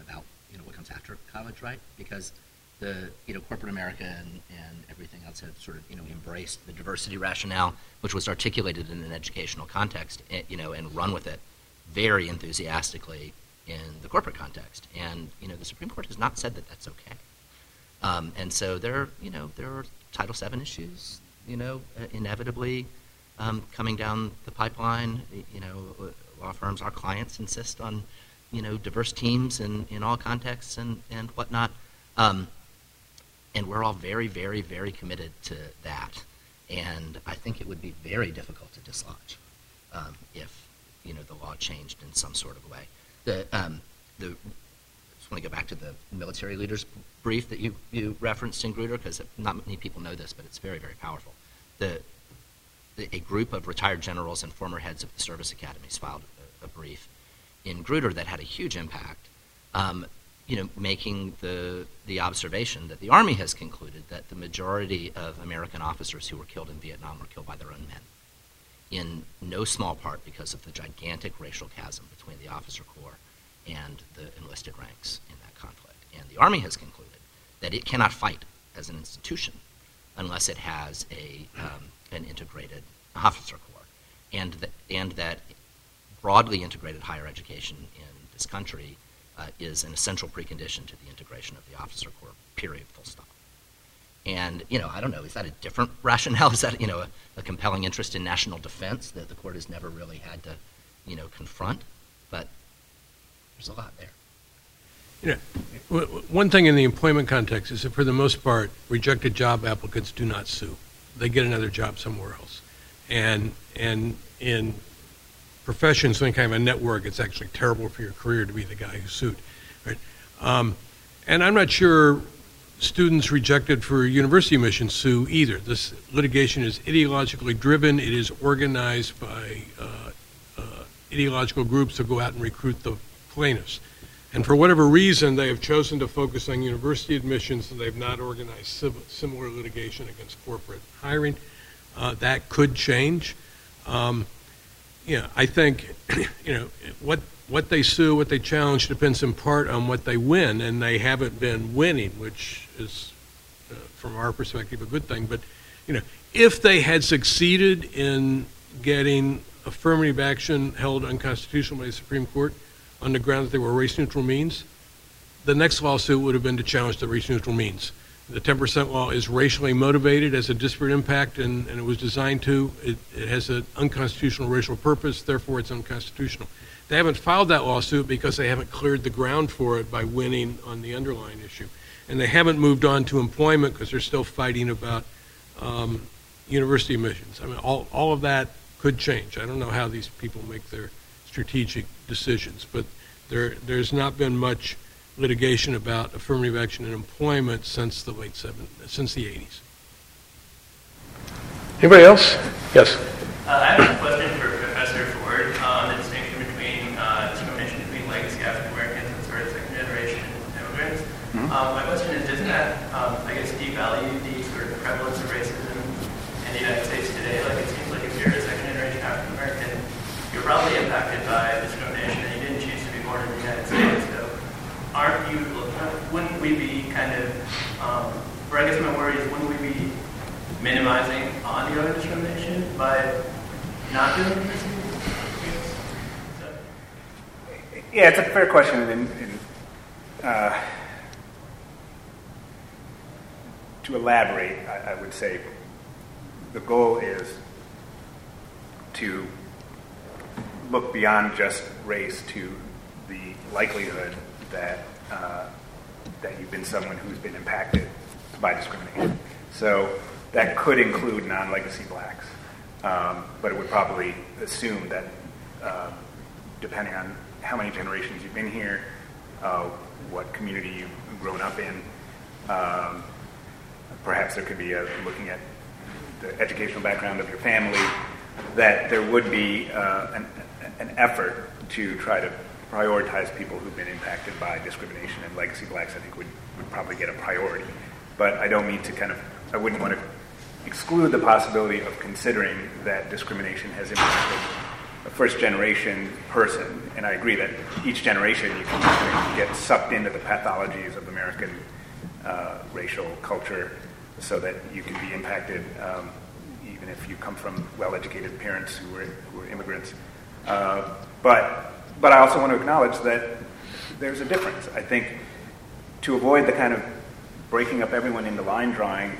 about you know what comes after college, right? Because the you know corporate America and, and everything else have sort of you know embraced the diversity rationale, which was articulated in an educational context, eh, you know, and run with it very enthusiastically in the corporate context. And you know the Supreme Court has not said that that's okay. Um, and so there, you know, there are Title VII issues, you know, uh, inevitably um, coming down the pipeline. You know, law firms, our clients insist on, you know, diverse teams in, in all contexts and, and whatnot. Um, and we're all very, very, very committed to that. And I think it would be very difficult to dislodge um, if, you know, the law changed in some sort of way. The, um, the just want to go back to the military leaders brief that you, you referenced in Grutter, because not many people know this, but it's very, very powerful. The, the, a group of retired generals and former heads of the service academies filed a, a brief in Grutter that had a huge impact, um, you know, making the, the observation that the Army has concluded that the majority of American officers who were killed in Vietnam were killed by their own men, in no small part because of the gigantic racial chasm between the officer corps and the enlisted ranks in that conflict. And the Army has concluded that it cannot fight as an institution unless it has a, um, an integrated officer corps, and that, and that broadly integrated higher education in this country uh, is an essential precondition to the integration of the officer corps, period, full stop. And, you know, I don't know, is that a different rationale? Is that, you know, a, a compelling interest in national defense that the court has never really had to, you know, confront? But there's a lot there. You know, one thing in the employment context is that for the most part, rejected job applicants do not sue. They get another job somewhere else. And, and in professions, any kind of a network, it's actually terrible for your career to be the guy who sued. Right? Um, and I'm not sure students rejected for university admission sue either. This litigation is ideologically driven. It is organized by uh, uh, ideological groups who go out and recruit the plaintiffs. And for whatever reason, they have chosen to focus on university admissions and they've not organized similar litigation against corporate hiring. Uh, that could change. Um, know, I think, you know, what what they sue, what they challenge depends in part on what they win, and they haven't been winning, which is, uh, from our perspective, a good thing. But, you know, if they had succeeded in getting affirmative action held unconstitutional by the Supreme Court, on the ground that they were race neutral means, the next lawsuit would have been to challenge the race neutral means. The 10% law is racially motivated as a disparate impact, and, and it was designed to. It, it has an unconstitutional racial purpose, therefore, it's unconstitutional. They haven't filed that lawsuit because they haven't cleared the ground for it by winning on the underlying issue. And they haven't moved on to employment because they're still fighting about um, university admissions. I mean, all, all of that could change. I don't know how these people make their strategic decisions. But there, there's not been much litigation about affirmative action in employment since the late 70s, since the 80s. Anybody else? Yes. Uh, I have a question for Professor Forde on the distinction between uh, discrimination between legacy African Americans and sort of second generation immigrants. Mm-hmm. Um, my question or I guess my worry is, wouldn't we be minimizing ongoing discrimination by not doing this? Yeah, it's a fair question, and, and uh, to elaborate, I, I would say the goal is to look beyond just race to the likelihood that uh, that you've been someone who's been impacted by discrimination. So that could include non-legacy blacks, um, but it would probably assume that uh, depending on how many generations you've been here, uh, what community you've grown up in, um, perhaps there could be a, looking at the educational background of your family, that there would be uh, an, an effort to try to prioritize people who've been impacted by discrimination, and legacy blacks, I think, would, would probably get a priority. But I don't mean to kind of, I wouldn't want to exclude the possibility of considering that discrimination has impacted a first generation person. And I agree that each generation you can get sucked into the pathologies of American uh, racial culture so that you can be impacted um, even if you come from well educated parents who were, who were immigrants. Uh, but, but I also want to acknowledge that there's a difference. I think to avoid the kind of breaking up everyone into line drawing,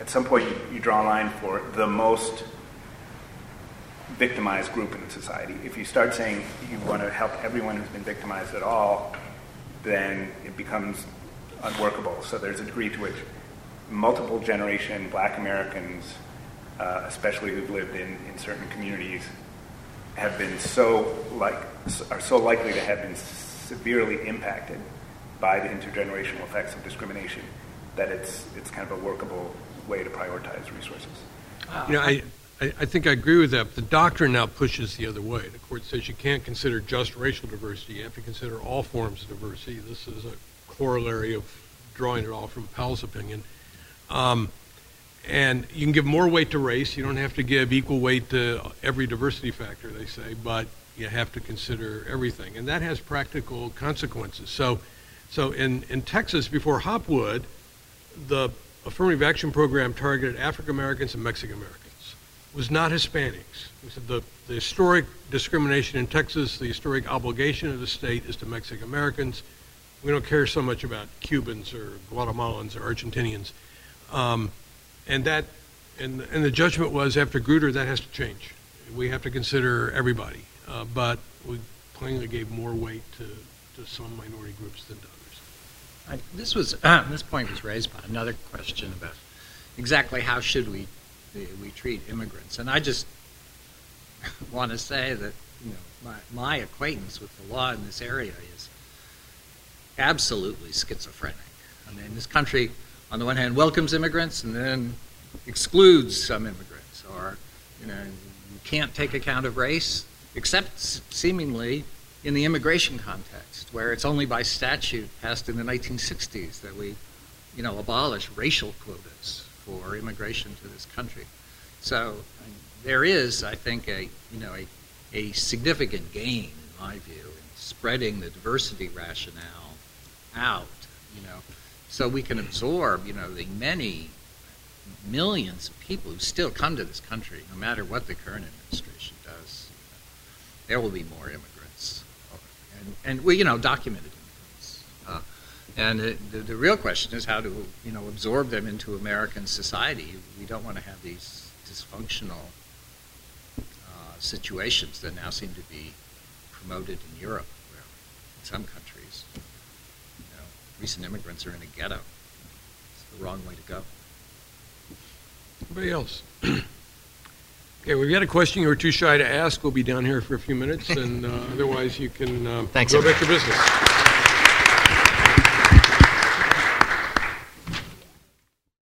at some point you, you draw a line for the most victimized group in society. If you start saying you want to help everyone who's been victimized at all, then it becomes unworkable. So there's a degree to which multiple generation black Americans, uh, especially who've lived in, in certain communities, have been so like are so likely to have been severely impacted by the intergenerational effects of discrimination that it's it's kind of a workable way to prioritize resources. You know, I, I, I think I agree with that. But the doctrine now pushes the other way. The court says you can't consider just racial diversity. You have to consider all forms of diversity. This is a corollary of drawing it all from Powell's opinion. Um, and you can give more weight to race. You don't have to give equal weight to every diversity factor, they say, but you have to consider everything. And that has practical consequences. So, so in, in Texas, before Hopwood, the affirmative action program targeted African Americans and Mexican Americans. Was not Hispanics. We said the, the historic discrimination in Texas, the historic obligation of the state is to Mexican Americans. We don't care so much about Cubans or Guatemalans or Argentinians. Um, and that, and, and the judgment was after Grutter, that has to change. We have to consider everybody. Uh, but we plainly gave more weight to, to some minority groups than to. I, this was uh, this point was raised by another question about exactly how should we we treat immigrants, and I just want to say that you know my, my acquaintance with the law in this area is absolutely schizophrenic. I mean, this country, on the one hand, welcomes immigrants and then excludes some immigrants, or you know, you can't take account of race, except seemingly in the immigration context, where it's only by statute passed in the 1960s that we, you know, abolish racial quotas for immigration to this country. So there is, I think, a you know a, a significant gain, in my view, in spreading the diversity rationale out, you know, so we can absorb, you know, the many millions of people who still come to this country, no matter what the current administration does. There will be more immigrants, and, and we, you know, documented immigrants. Uh, and the, the real question is how to, you know, absorb them into American society. We don't want to have these dysfunctional uh, situations that now seem to be promoted in Europe, where in some countries, you know, recent immigrants are in a ghetto. It's the wrong way to go. Anybody else? okay, we've got a question you were too shy to ask. We'll be down here for a few minutes, and uh, otherwise you can uh, Thanks, go everyone. about your business.